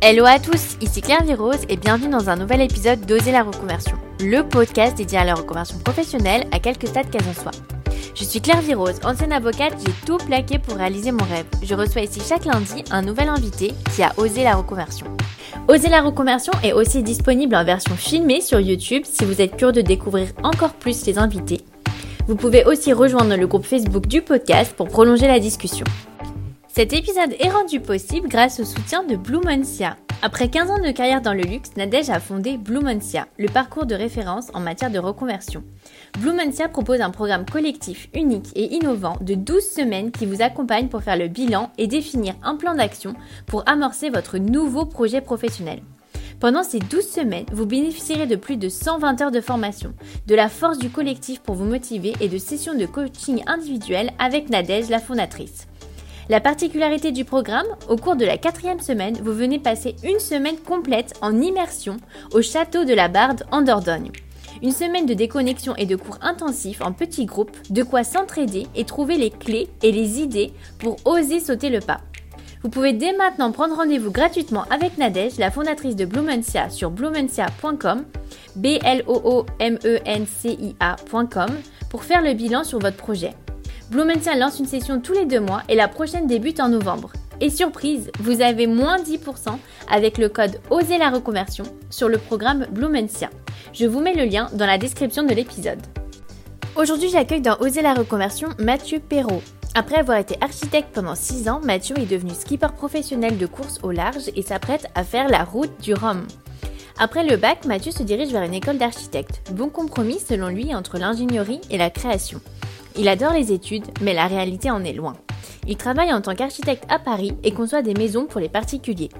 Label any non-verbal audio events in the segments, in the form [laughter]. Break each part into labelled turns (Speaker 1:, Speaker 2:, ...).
Speaker 1: Hello à tous, ici Claire Virose et bienvenue dans un nouvel épisode d'Oser la reconversion, le podcast dédié à la reconversion professionnelle à quelques stades qu'elle en soit. Je suis Claire Virose, ancienne avocate, j'ai tout plaqué pour réaliser mon rêve. Je reçois ici chaque lundi un nouvel invité qui a osé la reconversion. Oser la reconversion est aussi disponible en version filmée sur YouTube si vous êtes curieux de découvrir encore plus les invités. Vous pouvez aussi rejoindre le groupe Facebook du podcast pour prolonger la discussion. Cet épisode est rendu possible grâce au soutien de Blumencia. Après 15 ans de carrière dans le luxe, Nadège a fondé Blumencia, le parcours de référence en matière de reconversion. Blumencia propose un programme collectif unique et innovant de 12 semaines qui vous accompagne pour faire le bilan et définir un plan d'action pour amorcer votre nouveau projet professionnel. Pendant ces 12 semaines, vous bénéficierez de plus de 120 heures de formation, de la force du collectif pour vous motiver et de sessions de coaching individuel avec Nadège, la fondatrice. La particularité du programme, au cours de la quatrième semaine, vous venez passer une semaine complète en immersion au château de la Barde en Dordogne. Une semaine de déconnexion et de cours intensifs en petits groupes, de quoi s'entraider et trouver les clés et les idées pour oser sauter le pas. Vous pouvez dès maintenant prendre rendez-vous gratuitement avec Nadège, la fondatrice de Blumencia sur blumencia.com, b l o o m e n c i a.com pour faire le bilan sur votre projet. Blumentia lance une session tous les deux mois et la prochaine débute en novembre. Et surprise, vous avez moins 10% avec le code Oser la reconversion sur le programme Blumentia. Je vous mets le lien dans la description de l'épisode. Aujourd'hui, j'accueille dans Oser la reconversion Mathieu Perrault. Après avoir été architecte pendant 6 ans, Mathieu est devenu skipper professionnel de course au large et s'apprête à faire la route du Rhum. Après le bac, Mathieu se dirige vers une école d'architecte. Bon compromis selon lui entre l'ingénierie et la création. Il adore les études, mais la réalité en est loin. Il travaille en tant qu'architecte à Paris et conçoit des maisons pour les particuliers.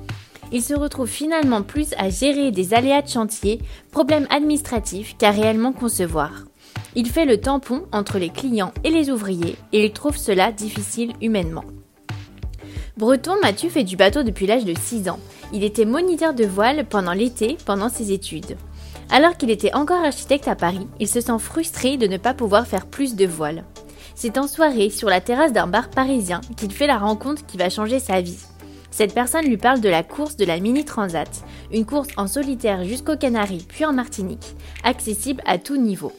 Speaker 1: Il se retrouve finalement plus à gérer des aléas de chantier, problèmes administratifs qu'à réellement concevoir. Il fait le tampon entre les clients et les ouvriers et il trouve cela difficile humainement. Breton, Mathieu fait du bateau depuis l'âge de 6 ans. Il était moniteur de voile pendant l'été pendant ses études. Alors qu'il était encore architecte à Paris, il se sent frustré de ne pas pouvoir faire plus de voiles. C'est en soirée, sur la terrasse d'un bar parisien, qu'il fait la rencontre qui va changer sa vie. Cette personne lui parle de la course de la Mini Transat, une course en solitaire jusqu'aux Canaries puis en Martinique, accessible à tout niveau.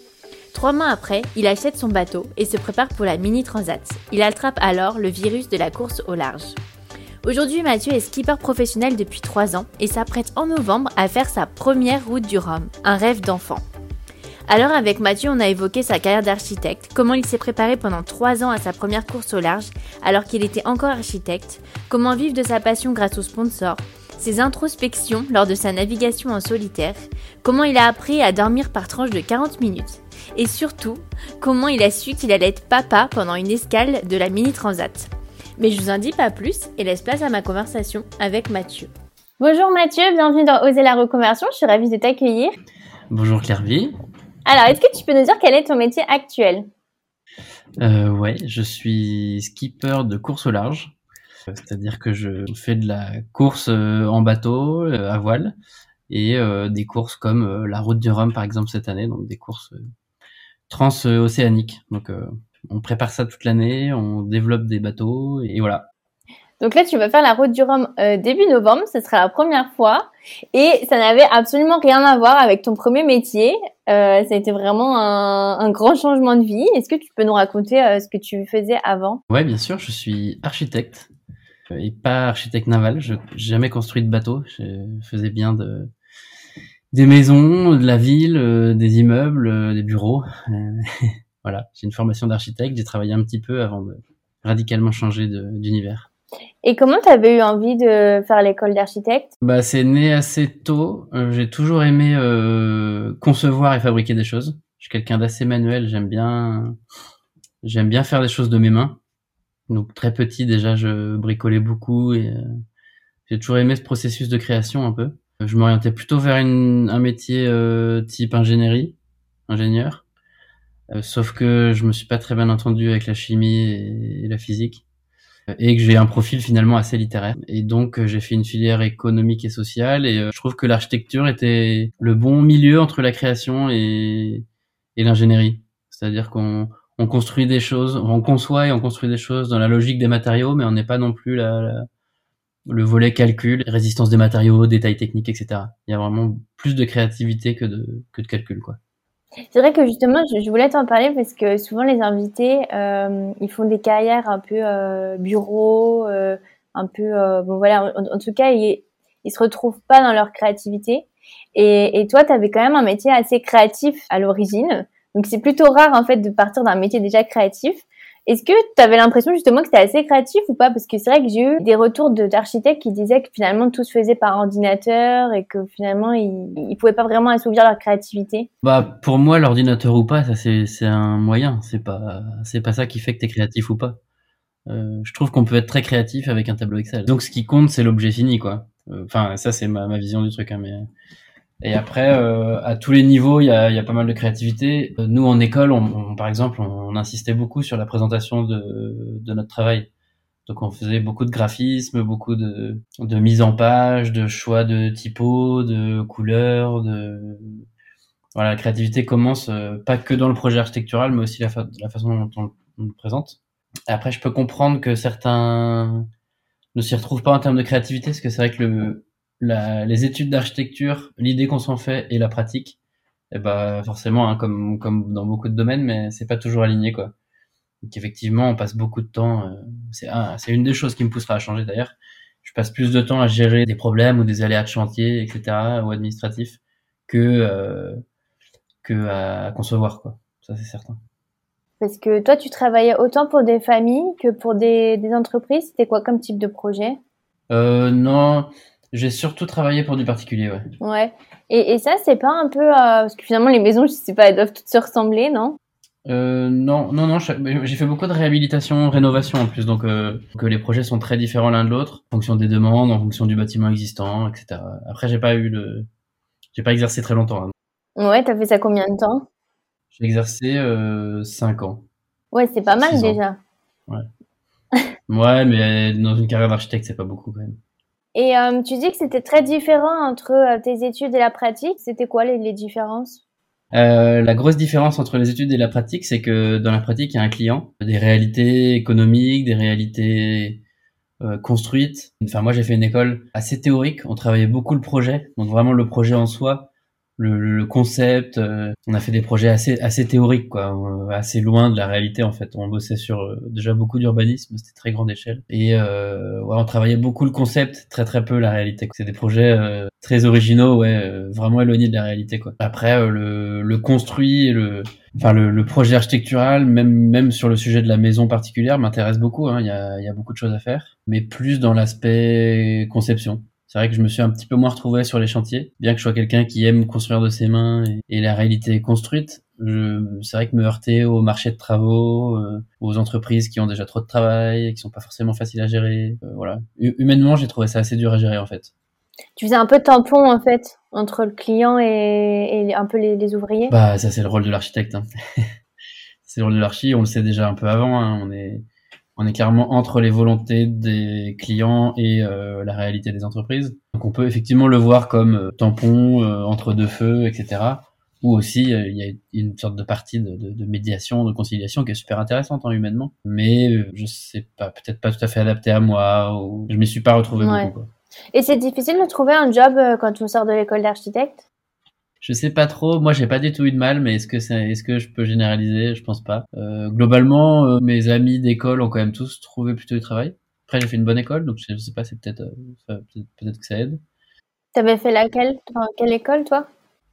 Speaker 1: Trois mois après, il achète son bateau et se prépare pour la Mini Transat. Il attrape alors le virus de la course au large. Aujourd'hui, Mathieu est skipper professionnel depuis 3 ans et s'apprête en novembre à faire sa première route du Rhum, un rêve d'enfant. Alors avec Mathieu, on a évoqué sa carrière d'architecte, comment il s'est préparé pendant 3 ans à sa première course au large alors qu'il était encore architecte, comment vivre de sa passion grâce aux sponsors, ses introspections lors de sa navigation en solitaire, comment il a appris à dormir par tranche de 40 minutes, et surtout, comment il a su qu'il allait être papa pendant une escale de la mini transat. Mais je vous en dis pas plus et laisse place à ma conversation avec Mathieu. Bonjour Mathieu, bienvenue dans Oser la reconversion, je suis ravie de t'accueillir.
Speaker 2: Bonjour Clairvy.
Speaker 1: Alors, est-ce que tu peux nous dire quel est ton métier actuel?
Speaker 2: Euh, Ouais, je suis skipper de course au large. C'est-à-dire que je fais de la course euh, en bateau, euh, à voile, et euh, des courses comme la route du Rhum par exemple cette année, donc des courses transocéaniques. Donc on prépare ça toute l'année, on développe des bateaux et voilà.
Speaker 1: Donc là, tu vas faire la route du Rhum euh, début novembre, ce sera la première fois. Et ça n'avait absolument rien à voir avec ton premier métier. Euh, ça a été vraiment un, grand changement de vie. Est-ce que tu peux nous raconter euh, ce que tu faisais avant?
Speaker 2: Ouais, bien sûr, je suis architecte et pas architecte naval. Je n'ai jamais construit de bateau. Je faisais bien de, des maisons, de la ville, des immeubles, des bureaux. [laughs] Voilà, j'ai une formation d'architecte, j'ai travaillé un petit peu avant de radicalement changer d'univers.
Speaker 1: Et comment tu avais eu envie de faire l'école d'architecte?
Speaker 2: Bah c'est né assez tôt. Euh, j'ai toujours aimé euh, concevoir et fabriquer des choses. Je suis quelqu'un d'assez manuel. J'aime bien, j'aime bien faire des choses de mes mains. Donc très petit déjà, je bricolais beaucoup et euh, j'ai toujours aimé ce processus de création un peu. Je m'orientais plutôt vers une, un métier euh, type ingénierie, ingénieur. Euh, sauf que je me suis pas très bien entendu avec la chimie et, la physique et que j'ai un profil finalement assez littéraire. Et donc euh, j'ai fait une filière économique et sociale et euh, je trouve que l'architecture était le bon milieu entre la création et, et l'ingénierie. C'est-à-dire qu'on on construit des choses, on conçoit et on construit des choses dans la logique des matériaux, mais on n'est pas non plus la, le volet calcul, résistance des matériaux, détails techniques, etc. Il y a vraiment plus de créativité que de, que de calcul, quoi.
Speaker 1: C'est vrai que justement, je, voulais t'en parler parce que souvent les invités, euh, ils font des carrières un peu euh, bureau, euh, un peu, euh, bon voilà, en, tout cas, ils, ils se retrouvent pas dans leur créativité. Et, et toi, tu avais quand même un métier assez créatif à l'origine. Donc c'est plutôt rare en fait de partir d'un métier déjà créatif. Est-ce que tu avais l'impression justement que c'était assez créatif ou pas? Parce que c'est vrai que j'ai eu des retours d'architectes qui disaient que finalement tout se faisait par ordinateur et que finalement ils, ils pouvaient pas vraiment assouvir leur créativité.
Speaker 2: Bah pour moi l'ordinateur ou pas, ça c'est un moyen. C'est pas c'est pas ça qui fait que tu es créatif ou pas. Euh, je trouve qu'on peut être très créatif avec un tableau Excel. Donc ce qui compte c'est l'objet fini quoi. Euh, enfin ça c'est ma, ma vision du truc hein, mais et après, euh, à tous les niveaux, il y a, y a, pas mal de créativité. Euh, nous, en école, on, par exemple, on, insistait beaucoup sur la présentation de, de, notre travail. Donc, on faisait beaucoup de graphisme, beaucoup de, de mise en page, de choix de typos, de couleurs, de voilà, la créativité commence euh, pas que dans le projet architectural, mais aussi la, la façon dont on, on, le présente. Après, je peux comprendre que certains ne s'y retrouvent pas en termes de créativité, parce que c'est vrai que le, la, les études d'architecture, l'idée qu'on s'en fait et la pratique, et eh ben forcément, hein, comme, comme dans beaucoup de domaines, mais c'est pas toujours aligné quoi. Donc effectivement, on passe beaucoup de temps. Euh, c'est c'est une des choses qui me poussera à changer d'ailleurs. Je passe plus de temps à gérer des problèmes ou des aléas de chantier, etc. ou administratifs que euh, que à concevoir quoi. Ça c'est certain.
Speaker 1: Parce que toi, tu travaillais autant pour des familles que pour des, des entreprises. C'était quoi comme type de projet?
Speaker 2: Euh, Non, j'ai surtout travaillé pour du particulier, ouais.
Speaker 1: Ouais. Et, et ça, c'est pas un peu... Euh, parce que finalement, les maisons, je sais pas, elles doivent toutes se ressembler, non?
Speaker 2: Euh, non, non, non, j'ai fait beaucoup de réhabilitation, rénovation en plus, donc euh, que les projets sont très différents l'un de l'autre, en fonction des demandes, en fonction du bâtiment existant, etc. Après, j'ai pas eu de, j'ai pas exercé très longtemps. Hein.
Speaker 1: Ouais, t'as fait ça combien de temps?
Speaker 2: J'ai exercé euh, 5 ans.
Speaker 1: Ouais, c'est pas mal déjà.
Speaker 2: Ouais. [laughs] ouais, mais dans une carrière d'architecte, c'est pas beaucoup quand même.
Speaker 1: Et euh, tu dis que c'était très différent entre euh, tes études et la pratique. C'était quoi les, différences?
Speaker 2: Euh, la grosse différence entre les études et la pratique, c'est que dans la pratique, il y a un client, des réalités économiques, des réalités construites. Enfin, moi, j'ai fait une école assez théorique. On travaillait beaucoup le projet, donc vraiment le projet en soi, le, le concept. Euh, on a fait des projets assez assez théoriques, quoi, euh, assez loin de la réalité en fait. On bossait sur euh, déjà beaucoup d'urbanisme, c'était très grande échelle, et ouais, on travaillait beaucoup le concept, très très peu la réalité. C'est des projets très originaux, ouais, vraiment éloignés de la réalité, quoi. Après, le, le construit, le enfin le, le, projet architectural, même même sur le sujet de la maison particulière, m'intéresse beaucoup. Hein. Il y, a, y a beaucoup de choses à faire, mais plus dans l'aspect conception c'est vrai que je me suis un petit peu moins retrouvé sur les chantiers, bien que je sois quelqu'un qui aime construire de ses mains et, la réalité est construite. C'est vrai que me heurter au marché de travaux, euh, aux entreprises qui ont déjà trop de travail, et qui sont pas forcément faciles à gérer, euh, voilà. Humainement, j'ai trouvé ça assez dur à gérer en fait.
Speaker 1: Tu faisais un peu tampon en fait entre le client et, un peu les, ouvriers?
Speaker 2: Bah ça c'est le rôle de l'architecte. Hein. [laughs] c'est le rôle de l'archi, on le sait déjà un peu avant. Hein. On est on est clairement entre les volontés des clients et euh, la réalité des entreprises. Donc on peut effectivement le voir comme euh, tampon euh, entre deux feux, etc. Ou aussi il y a une sorte de partie de, de, de, médiation, de conciliation qui est super intéressante hein, humainement, mais je sais pas, peut-être pas tout à fait adapté à moi. Ou je m'y suis pas retrouvé beaucoup. Quoi.
Speaker 1: Et c'est difficile de trouver un job quand on sort de l'école d'architecte?
Speaker 2: Je sais pas trop. Moi, j'ai pas du tout eu de mal, mais est-ce que c'est, est-ce que je peux généraliser? Je pense pas. Euh, globalement, euh, mes amis d'école ont quand même tous trouvé plutôt du travail. Après, j'ai fait une bonne école, donc je sais pas, c'est peut-être, euh, peut-être, que ça aide.
Speaker 1: T'avais fait laquelle? Dans quelle école, toi?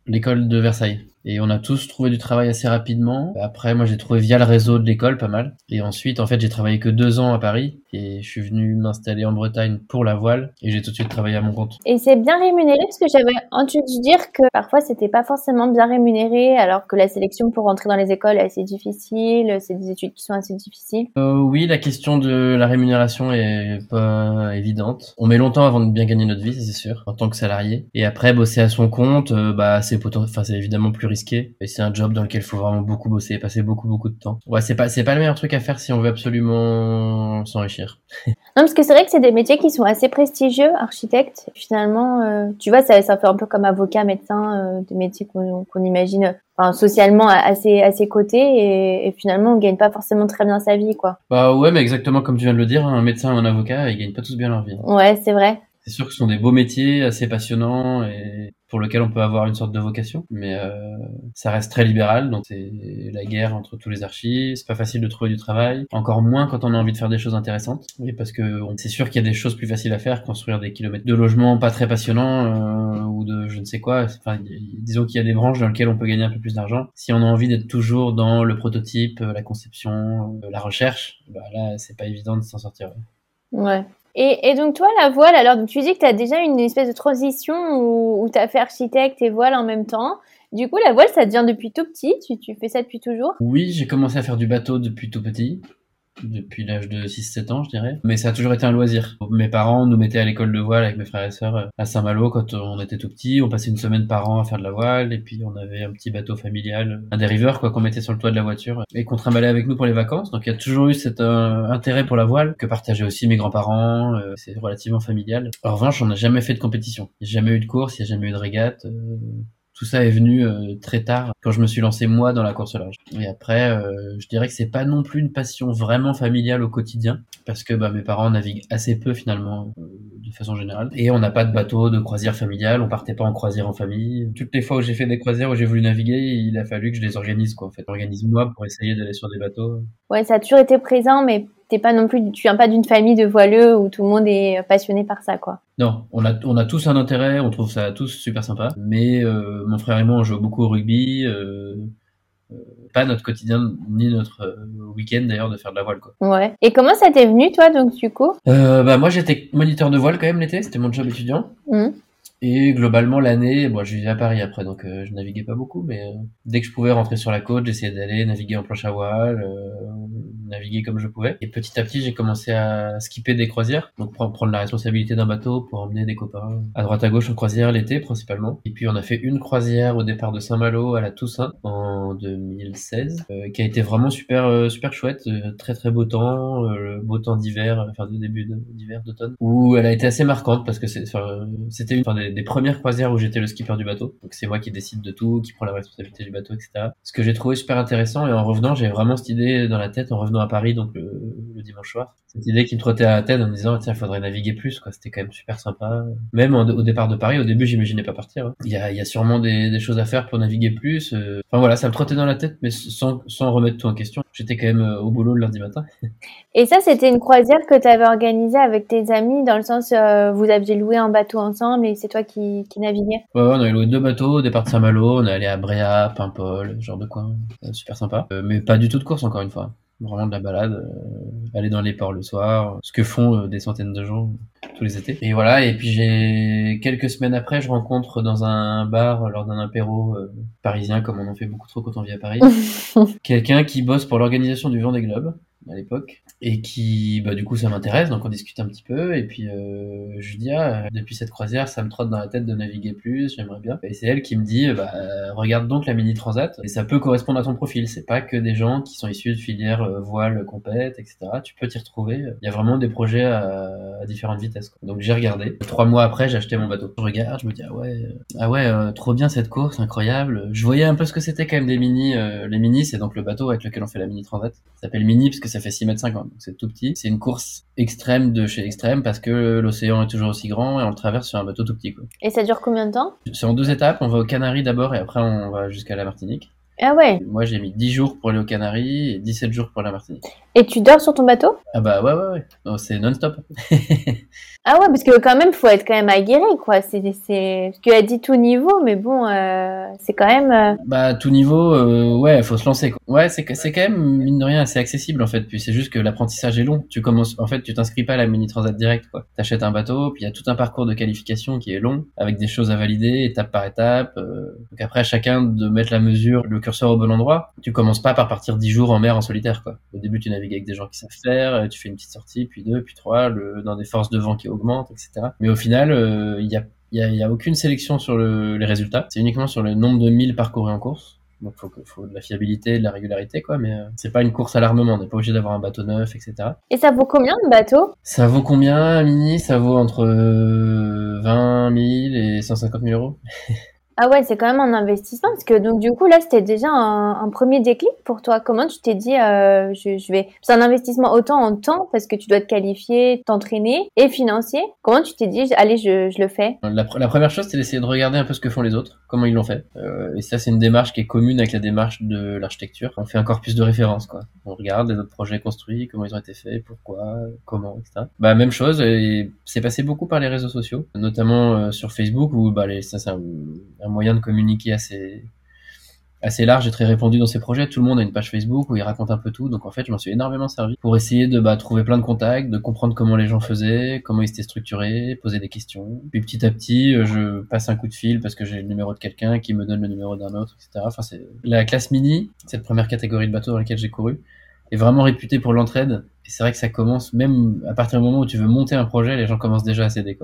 Speaker 2: L'école de Versailles. Et on a tous trouvé du travail assez rapidement. Après, moi, j'ai trouvé via le réseau de l'école pas mal. Et ensuite, en fait, j'ai travaillé que deux ans à Paris et je suis venu m'installer en Bretagne pour la voile et j'ai tout de suite travaillé à mon compte.
Speaker 1: Et c'est bien rémunéré parce que j'avais entendu dire que parfois c'était pas forcément bien rémunéré alors que la sélection pour rentrer dans les écoles est assez difficile, c'est des études qui sont assez difficiles.
Speaker 2: Euh, oui, la question de la rémunération est pas évidente. On met longtemps avant de bien gagner notre vie, c'est sûr, en tant que salarié. Et après, bosser à son compte, euh, bah c'est enfin c'est évidemment plus risqué et c'est un job dans lequel il faut vraiment beaucoup bosser, passer beaucoup beaucoup de temps. Ouais, c'est pas c'est pas le meilleur truc à faire si on veut absolument s'enrichir. [laughs]
Speaker 1: non, parce que c'est vrai que c'est des métiers qui sont assez prestigieux, architecte. Finalement, euh, tu vois, ça, ça fait un peu comme avocat, médecin, euh, des métiers qu'on imagine enfin, socialement à, ses, à ses côtés et, et, finalement on gagne pas forcément très bien sa vie quoi.
Speaker 2: Bah ouais mais exactement comme tu viens de le dire, un médecin un avocat ils gagnent pas tous bien leur vie.
Speaker 1: Ouais c'est vrai.
Speaker 2: C'est sûr que ce sont des beaux métiers, assez passionnants et pour lesquels on peut avoir une sorte de vocation, mais euh, ça reste très libéral, donc c'est la guerre entre tous les archis. C'est pas facile de trouver du travail, encore moins quand on a envie de faire des choses intéressantes. Et parce que c'est sûr qu'il y a des choses plus faciles à faire, construire des kilomètres de logements pas très passionnants euh, ou de je ne sais quoi. Enfin, disons qu'il y a des branches dans lesquelles on peut gagner un peu plus d'argent. Si on a envie d'être toujours dans le prototype, la conception, la recherche, bah là c'est pas évident de s'en sortir.
Speaker 1: Ouais. Et, donc toi, la voile, alors tu dis que tu as déjà une espèce de transition où, où tu as fait architecte et voile en même temps. Du coup, la voile, ça te vient depuis tout petit? Tu fais ça depuis toujours?
Speaker 2: Oui, j'ai commencé à faire du bateau depuis tout petit depuis l'âge de 6-7 ans, je dirais. Mais ça a toujours été un loisir. Mes parents nous mettaient à l'école de voile avec mes frères et sœurs euh, à Saint-Malo quand on était tout petit. On passait une semaine par an à faire de la voile et puis on avait un petit bateau familial, un dériveur quoi qu'on mettait sur le toit de la voiture et qu'on trimballait avec nous pour les vacances. Donc il y a toujours eu cet euh, intérêt pour la voile que partageaient aussi mes grands-parents. Euh, c'est relativement familial. En revanche, on n'a jamais fait de compétition. Il n'y a jamais eu de course, il n'y a jamais eu de régate tout ça est venu euh, très tard quand je me suis lancé moi dans la course au large. Et après, euh, je dirais que c'est pas non plus une passion vraiment familiale au quotidien parce que bah, mes parents naviguent assez peu finalement euh, de façon générale et on n'a pas de bateau de croisière familiale, on partait pas en croisière en famille. Toutes les fois où j'ai fait des croisières où j'ai voulu naviguer, il a fallu que je les organise quoi en fait. Organise moi pour essayer d'aller sur des bateaux.
Speaker 1: Ouais, ça a toujours été présent mais t'es pas non plus, tu viens pas d'une famille de voileux où tout le monde est passionné par ça, quoi.
Speaker 2: Non, on a, on a tous un intérêt, on trouve ça tous super sympa. Mais euh, mon frère et moi, on joue beaucoup au rugby. Euh, euh, pas notre quotidien ni notre euh, week-end d'ailleurs de faire de la voile quoi.
Speaker 1: Ouais. Et comment ça t'est venu toi donc du coup?
Speaker 2: Euh, Bah moi j'étais moniteur de voile quand même l'été, c'était mon job étudiant. Mmh. Et globalement, l'année, bon, je vivais à Paris après, donc euh, je naviguais pas beaucoup, mais euh, dès que je pouvais rentrer sur la côte, j'essayais d'aller naviguer en planche à voile, euh, naviguer comme je pouvais. Et petit à petit, j'ai commencé à skipper des croisières, donc prendre la responsabilité d'un bateau pour emmener des copains à droite à gauche en croisière l'été principalement. Et puis on a fait une croisière au départ de Saint-Malo à la Toussaint en 2016, qui a été vraiment super super chouette, très très beau temps, le beau temps d'hiver, enfin de début d'hiver d'automne, où elle a été assez marquante parce que c'était une des, des, premières croisières où j'étais le skipper du bateau. Donc c'est moi qui décide de tout, qui prend la responsabilité du bateau, etc. Ce que j'ai trouvé super intéressant et en revenant, j'ai vraiment cette idée dans la tête en revenant à Paris donc le, le dimanche soir. Cette idée qui me trottait à la tête en me disant tiens, il faudrait naviguer plus quoi. C'était quand même super sympa. Même au départ de Paris, au début, j'imaginais pas partir. Hein. Il y, a, il y a sûrement des, des, choses à faire pour naviguer plus. Euh. Enfin voilà, ça me trottait dans la tête, mais sans, sans remettre tout en question. J'étais quand même euh, au boulot le lundi matin. [laughs]
Speaker 1: Et ça, c'était une croisière que tu avais organisée avec tes amis, dans le sens euh, vous aviez loué un bateau ensemble et c'est toi qui, qui naviguais?
Speaker 2: Ouais, on avait loué deux bateaux, au départ de Saint-Malo, on est allé à Bréa, Paimpol, genre de coin, super sympa. Euh, mais pas du tout de course encore une fois vraiment de la balade, euh, aller dans les ports le soir, ce que font euh, des centaines de gens tous les étés. Et voilà, et puis j'ai quelques semaines après, je rencontre dans un bar lors d'un apéro euh, parisien, comme on en fait beaucoup trop quand on vit à Paris, [laughs] quelqu'un qui bosse pour l'organisation du Vendée Globe à l'époque et qui bah du coup ça m'intéresse donc on discute un petit peu. Et puis euh, ah, depuis cette croisière ça me trotte dans la tête de naviguer plus j'aimerais bien. Et c'est elle qui me dit bah regarde donc la mini transat. Et ça peut correspondre à ton profil. C'est pas que des gens qui sont issus de filières euh, voile compète etc tu peux t'y retrouver. Il y a vraiment des projets à, à différentes vitesses quoi. donc j'ai regardé trois mois après j'ai acheté mon bateau je regarde je me dis ah ouais euh, ah ouais euh, trop bien cette course incroyable je voyais un peu ce que c'était quand même des mini euh, les mini c'est donc le bateau avec lequel on fait la mini transat ça s'appelle mini parce que ça fait 6 mètres 50, donc c'est tout petit. C'est une course extrême de chez extrême parce que l'océan est toujours aussi grand et on le traverse sur un bateau tout petit. Quoi.
Speaker 1: Et ça dure combien de temps?
Speaker 2: C'est en deux étapes. On va aux Canaries d'abord et après on va jusqu'à la Martinique.
Speaker 1: Ah ouais
Speaker 2: Moi j'ai mis 10 jours pour aller aux Canaries et 17 jours pour la Martinique.
Speaker 1: Et tu dors sur ton bateau?
Speaker 2: Ah bah ouais ouais ouais. c'est non-stop. [laughs]
Speaker 1: ah ouais parce que quand même faut être quand même aguerri quoi. C'est c'est tu as dit tout niveau mais bon euh, c'est quand même. Euh...
Speaker 2: Bah tout niveau euh, ouais faut se lancer quoi. Ouais c'est c'est quand même mine de rien assez accessible en fait. Puis c'est juste que l'apprentissage est long. Tu commences en fait tu t'inscris pas à la mini transat direct quoi. T'achètes un bateau puis il y a tout un parcours de qualification qui est long avec des choses à valider étape par étape. Euh. donc après à chacun de mettre la mesure le curseur au bon endroit. Tu commences pas par partir 10 jours en mer en solitaire, quoi. Au début, tu navigues avec des gens qui savent faire, euh, tu fais une petite sortie, puis deux, puis trois, le, dans des forces de vent qui augmentent, etc. Mais au final, il euh, a il Il y a, y a aucune sélection sur le, les résultats. C'est uniquement sur le nombre de milles parcourus en course. Donc faut, que- faut de la fiabilité, de la régularité, quoi. Mais euh, c'est pas une course à l'armement. On n'est pas obligé d'avoir un bateau neuf, etc.
Speaker 1: Et ça vaut combien de bateau?
Speaker 2: Ça vaut combien, mini? Ça vaut entre euh, 20 000 et 150 000 euros. [laughs]
Speaker 1: Ah ouais, c'est quand même un investissement parce que donc du coup là c'était déjà un, un premier déclic pour toi. Comment tu t'es dit euh, je, je vais c'est un investissement autant en temps parce que tu dois te qualifier, t'entraîner et financier. Comment tu t'es dit allez je, je le fais?
Speaker 2: La, pr- la première chose, c'est d'essayer de regarder un peu ce que font les autres, comment ils l'ont fait. Euh, et ça, c'est une démarche qui est commune avec la démarche de l'architecture. On fait encore plus de références, quoi. On regarde les autres projets construits, comment ils ont été faits, pourquoi, comment, etc. Bah, même chose, et c'est passé beaucoup par les réseaux sociaux, notamment euh, sur Facebook, où bah, les, ça, c'est un, un moyen de communiquer assez assez large et très répandu dans ces projets. Tout le monde a une page Facebook où il raconte un peu tout. Donc en fait, je m'en suis énormément servi pour essayer de bah, trouver plein de contacts, de comprendre comment les gens faisaient, comment ils étaient structurés, poser des questions. Puis petit à petit, euh, je passe un coup de fil parce que j'ai le numéro de quelqu'un qui me donne le numéro d'un autre, etc. Enfin, c'est la classe mini, cette première catégorie de bateaux dans laquelle j'ai couru, est vraiment réputée pour l'entraide. Et c'est vrai que ça commence même à partir du moment où tu veux monter un projet, les gens commencent déjà à s'aider.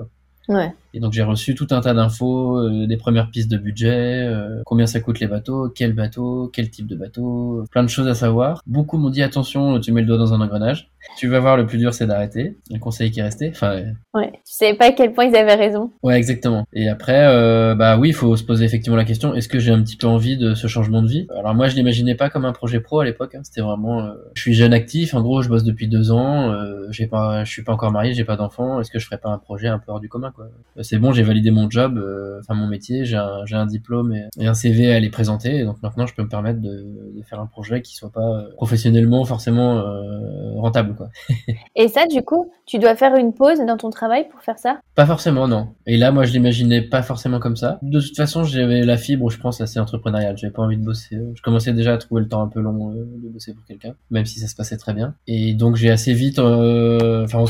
Speaker 1: Ouais.
Speaker 2: Et donc j'ai reçu tout un tas d'infos, euh, des premières pistes de budget, euh, combien ça coûte les bateaux, quel bateau, quel type de bateau, plein de choses à savoir. Beaucoup m'ont dit attention, tu mets le doigt dans un engrenage. Tu vas voir, le plus dur c'est d'arrêter. Un conseil qui est resté. Enfin, euh,
Speaker 1: Ouais. Tu savais pas à quel point ils avaient raison.
Speaker 2: ouais, exactement. Et après, euh, bah oui, il faut se poser effectivement la question est-ce que j'ai un petit peu envie de ce changement de vie? Alors moi, je l'imaginais pas comme un projet pro à l'époque. hein. C'était vraiment, euh, je suis jeune actif. En gros, je bosse depuis deux ans. Euh, j'ai pas, je suis pas encore marié, j'ai pas d'enfant. Est-ce que je ferais pas un projet un peu hors du commun quoi? C'est bon, j'ai validé mon job, euh, enfin mon métier, j'ai un, diplôme et, et un CV à les présenter. Et donc maintenant, je peux me permettre de, de faire un projet qui soit pas euh, professionnellement forcément euh, rentable quoi. [laughs]
Speaker 1: Et ça du coup, tu dois faire une pause dans ton travail pour faire ça?
Speaker 2: Pas forcément, non. Et là, moi, je l'imaginais pas forcément comme ça. De toute façon, j'avais la fibre, je pense, assez entrepreneuriale. J'avais pas envie de bosser. Je commençais déjà à trouver le temps un peu long euh, de bosser pour quelqu'un, même si ça se passait très bien. Et donc, j'ai assez vite, enfin,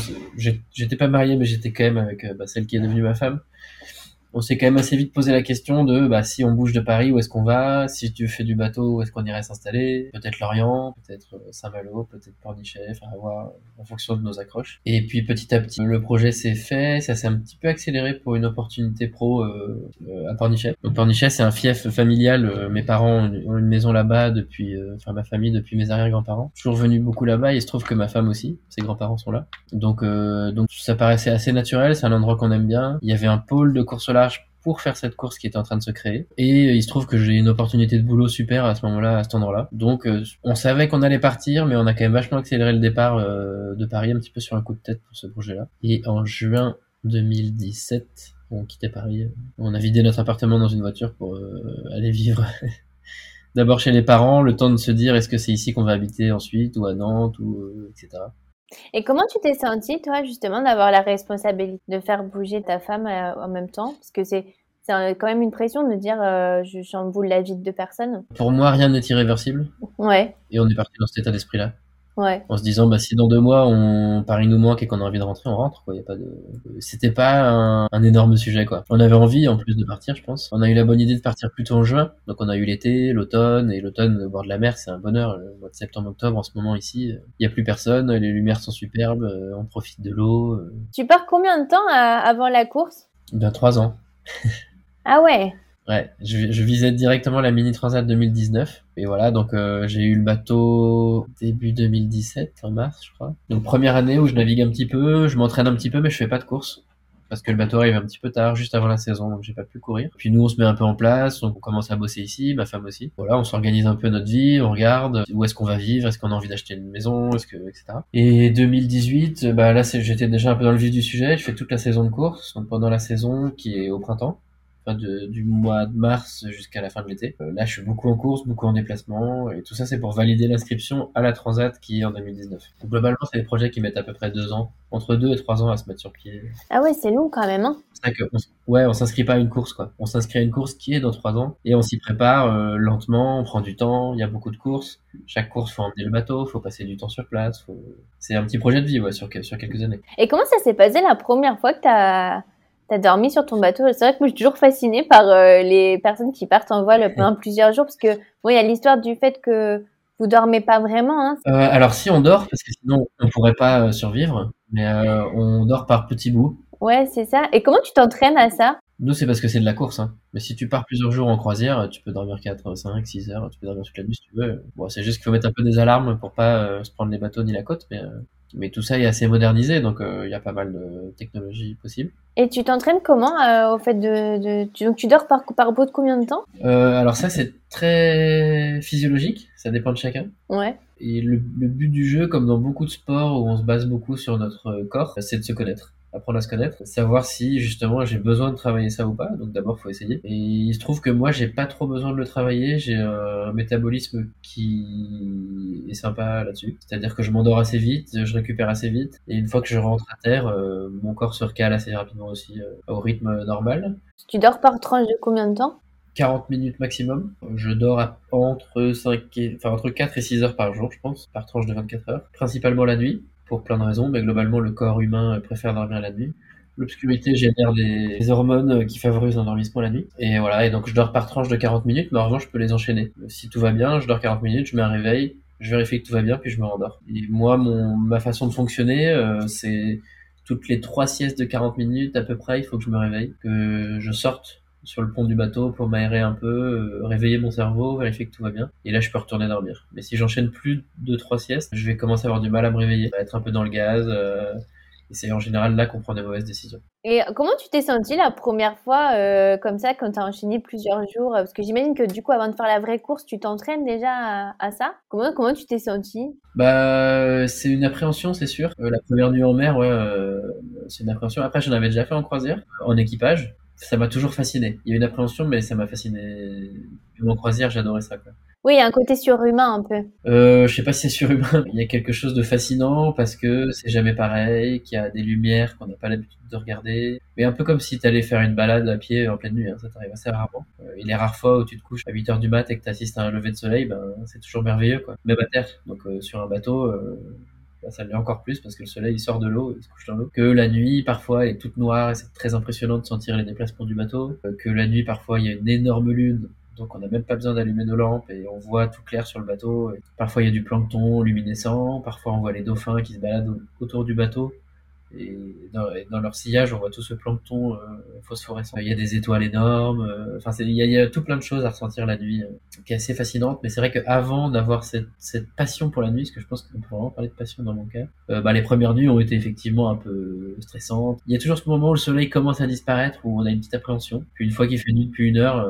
Speaker 2: j'étais pas marié, mais j'étais quand même avec bah, celle qui est devenue ma femme. him. On s'est quand même assez vite posé la question de bah, si on bouge de Paris, où est-ce qu'on va? Si tu fais du bateau, où est-ce qu'on irait s'installer? Peut-être Lorient, peut-être euh, Saint-Malo, peut-être Pornichet, enfin à voir euh, en fonction de nos accroches. Et puis petit à petit, le projet s'est fait, ça s'est un petit peu accéléré pour une opportunité pro euh, euh, à Pornichet. Donc Pornichet, c'est un fief familial. mes parents ont une, maison là-bas depuis, euh, enfin ma famille depuis mes arrière-grands-parents. Suis revenu beaucoup là-bas. et Il se trouve que ma femme aussi, ses grands-parents sont là. Donc donc ça paraissait assez naturel. C'est un endroit qu'on aime bien. Il y avait un pôle de course large pour faire cette course qui était en train de se créer. Et euh, il se trouve que j'ai une opportunité de boulot super à ce moment-là, à cet endroit-là. Donc euh, on savait qu'on allait partir, mais on a quand même vachement accéléré le départ euh, de Paris un petit peu sur un coup de tête pour ce projet-là. Et en juin 2017, on quittait Paris. On a vidé notre appartement dans une voiture pour aller vivre [laughs] d'abord chez les parents, le temps de se dire est-ce que c'est ici qu'on va habiter ensuite, ou à Nantes, ou etc.
Speaker 1: Et comment tu t'es senti, toi, justement, d'avoir la responsabilité de faire bouger ta femme euh, en même temps? Parce que c'est c'est euh, quand même une pression de dire euh, je chamboule la vie de deux personnes.
Speaker 2: Pour moi, rien n'est irréversible,
Speaker 1: Ouais,
Speaker 2: et on est parti dans cet état d'esprit-là.
Speaker 1: Ouais.
Speaker 2: en se disant bah si dans deux mois on Paris nous manque et qu'on a envie de rentrer on rentre quoi. Y a pas de c'était pas un, un énorme sujet quoi. On avait envie en plus de partir je pense. On a eu la bonne idée de partir plutôt en juin. Donc on a eu l'été l'automne et l'automne au bord de la mer c'est un bonheur. Le mois de septembre octobre en ce moment ici il y a plus personne les lumières sont superbes euh, on profite de l'eau euh.
Speaker 1: Tu pars combien de temps à- avant la course?
Speaker 2: Bien trois ans.
Speaker 1: Ah ouais,
Speaker 2: Ouais, je, visais directement la Mini Transat 2019. Et voilà, donc euh, j'ai eu le bateau début 2017, en mars, je crois. Donc première année où je navigue un petit peu, je m'entraîne un petit peu, mais je fais pas de course. Parce que le bateau arrive un petit peu tard, juste avant la saison, donc j'ai pas pu courir. Puis nous, on se met un peu en place, donc on commence à bosser ici, ma femme aussi. Voilà, on s'organise un peu notre vie, on regarde où est-ce qu'on va vivre, est-ce qu'on a envie d'acheter une maison, est-ce que, etc. Et 2018, bah là, j'étais déjà un peu dans le vif du sujet. Je fais toute la saison de course, donc pendant la saison qui est au printemps enfin de- du mois de mars jusqu'à la fin de l'été. Euh, là, je suis beaucoup en course, beaucoup en déplacement, et tout ça, c'est pour valider l'inscription à la Transat qui est en 2019. Donc, globalement, c'est des projets qui mettent à peu près deux ans, entre deux et trois ans à se mettre sur pied.
Speaker 1: ah ouais, c'est long quand même. Hein
Speaker 2: C'est ça que, on ouais, on s'inscrit pas à une course, quoi. On s'inscrit à une course qui est dans trois ans, et on s'y prépare euh, lentement, on prend du temps, il y a beaucoup de courses. Chaque course, faut emmener le bateau, faut passer du temps sur place, faut... c'est un petit projet de vie, ouais, sur, que- sur quelques années.
Speaker 1: Et comment ça s'est passé la première fois que t'as as dormi sur ton bateau C'est vrai que moi, je suis toujours fascinée par euh, les personnes qui partent en voile pendant plusieurs jours, parce que bon, il y a l'histoire du fait que vous dormez pas vraiment. Hein.
Speaker 2: Euh, alors si on dort, parce que sinon on pourrait pas euh, survivre, mais euh, on dort par petits bouts.
Speaker 1: Ouais, c'est ça. Et comment tu t'entraînes à ça?
Speaker 2: Nous, c'est parce que c'est de la course. Hein. Mais si tu pars plusieurs jours en croisière, tu peux dormir 4, 5, 6 heures. Tu peux dormir toute la nuit si tu veux. Bon, c'est juste qu'il faut mettre un peu des alarmes pour pas euh, se prendre les bateaux ni la côte. Mais, mais tout ça est assez modernisé, donc euh, il y a pas mal de technologies possibles.
Speaker 1: Et tu t'entraînes comment au fait de, de... Tu, donc tu dors par, par bout de combien de temps?
Speaker 2: Alors ça, c'est très physiologique. Ça dépend de chacun.
Speaker 1: Ouais.
Speaker 2: Et le, le but du jeu, comme dans beaucoup de sports où on se base beaucoup sur notre corps, c'est de se connaître apprendre à se connaître, savoir si justement j'ai besoin de travailler ça ou pas. Donc d'abord faut essayer. Et il se trouve que moi j'ai pas trop besoin de le travailler, j'ai un métabolisme qui est sympa là-dessus. C'est-à-dire que je m'endors assez vite, je récupère assez vite, et une fois que je rentre à terre, euh, mon corps se recale assez rapidement aussi euh, au rythme normal.
Speaker 1: Tu dors par tranche de combien de temps?
Speaker 2: 40 minutes maximum. Je dors entre 5 et, enfin, entre 4 et 6 heures par jour, je pense, par tranche de 24 heures. Principalement la nuit pour plein de raisons, mais globalement, le corps humain préfère dormir la nuit. L'obscurité génère des, hormones qui favorisent l'endormissement la nuit. Et voilà, et donc je dors par tranche de 40 minutes, mais en revanche, je peux les enchaîner. Si tout va bien, je dors 40 minutes, je mets un réveil, je vérifie que tout va bien, puis je me rendors. Et moi, mon, ma façon de fonctionner, euh, c'est toutes les trois siestes de 40 minutes à peu près, il faut que je me réveille, que je sorte sur le pont du bateau pour m'aérer un peu, euh, réveiller mon cerveau, vérifier que tout va bien. Et là, je peux retourner dormir. Mais si j'enchaîne plus de trois siestes, je vais commencer à avoir du mal à me réveiller, à être un peu dans le gaz. Euh, et c'est en général là qu'on prend des mauvaises décisions.
Speaker 1: Et comment tu t'es senti la première fois euh, comme ça quand tu as enchaîné plusieurs jours? Parce que j'imagine que du coup, avant de faire la vraie course, tu t'entraînes déjà à, ça. Comment, comment tu t'es senti?
Speaker 2: Bah, c'est une appréhension, c'est sûr. la première nuit en mer, ouais, c'est une appréhension. Après, j'en avais déjà fait en croisière, en équipage ça m'a toujours fasciné. Il y a une appréhension, mais ça m'a fasciné. Mon croisière, j'adorais ça. Quoi.
Speaker 1: Oui, il y a un côté surhumain un peu.
Speaker 2: Euh, je sais pas si c'est surhumain. Il y a quelque chose de fascinant parce que c'est jamais pareil, qu'il y a des lumières qu'on n'a pas l'habitude de regarder. Mais un peu comme si tu allais faire une balade à pied en pleine nuit, hein, ça t'arrive assez rarement. Euh, il est rares fois où tu te couches à 8 heures du mat et que tu assistes à un lever de soleil, ben, c'est toujours merveilleux. Quoi. Même à terre, donc euh, sur un bateau, euh, ça l'est encore plus parce que le soleil sort de l'eau, il se couche dans l'eau. Que la nuit, parfois, elle est toute noire et c'est très impressionnant de sentir les déplacements du bateau. Euh, que la nuit, parfois, il y a une énorme lune, donc on n'a même pas besoin d'allumer nos lampes et on voit tout clair sur le bateau. parfois, il y a du plancton luminescent, parfois, on voit les dauphins qui se baladent autour du bateau. Et dans, leur sillage, on voit tout ce plancton euh, phosphorescent. Il y a des étoiles énormes. Euh, enfin, il, y a, tout plein de choses à ressentir la nuit, euh, qui est assez fascinante. Mais c'est vrai qu'avant d'avoir cette, passion pour la nuit, parce que je pense qu'on peut vraiment parler de passion dans mon cas, bah, les premières nuits ont été effectivement un peu stressantes. Il y a toujours ce moment où le soleil commence à disparaître, où on a une petite appréhension. Puis une fois qu'il fait nuit depuis une heure,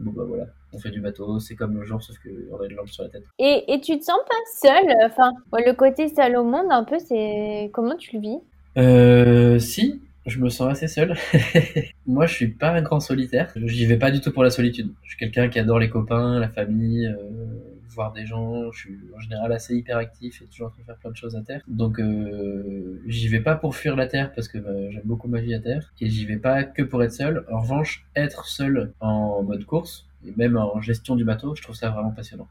Speaker 2: bon bah voilà, on fait du bateau, c'est comme le jour, sauf qu'on a une lampe sur la tête.
Speaker 1: Et, et tu te sens pas seul Enfin, le côté seul au monde, un peu, c'est comment tu le vis?
Speaker 2: Euh, si, je me sens assez seul. [laughs] Moi, je suis pas un grand solitaire. J'y vais pas du tout pour la solitude. Je suis quelqu'un qui adore les copains, la famille, euh, voir des gens. Je suis en général assez hyperactif et toujours en train de faire plein de choses à terre. Donc, euh, j'y vais pas pour fuir la terre parce que bah, j'aime beaucoup ma vie à terre. Et j'y vais pas que pour être seul. En revanche, être seul en mode course et même en gestion du bateau, je trouve ça vraiment passionnant.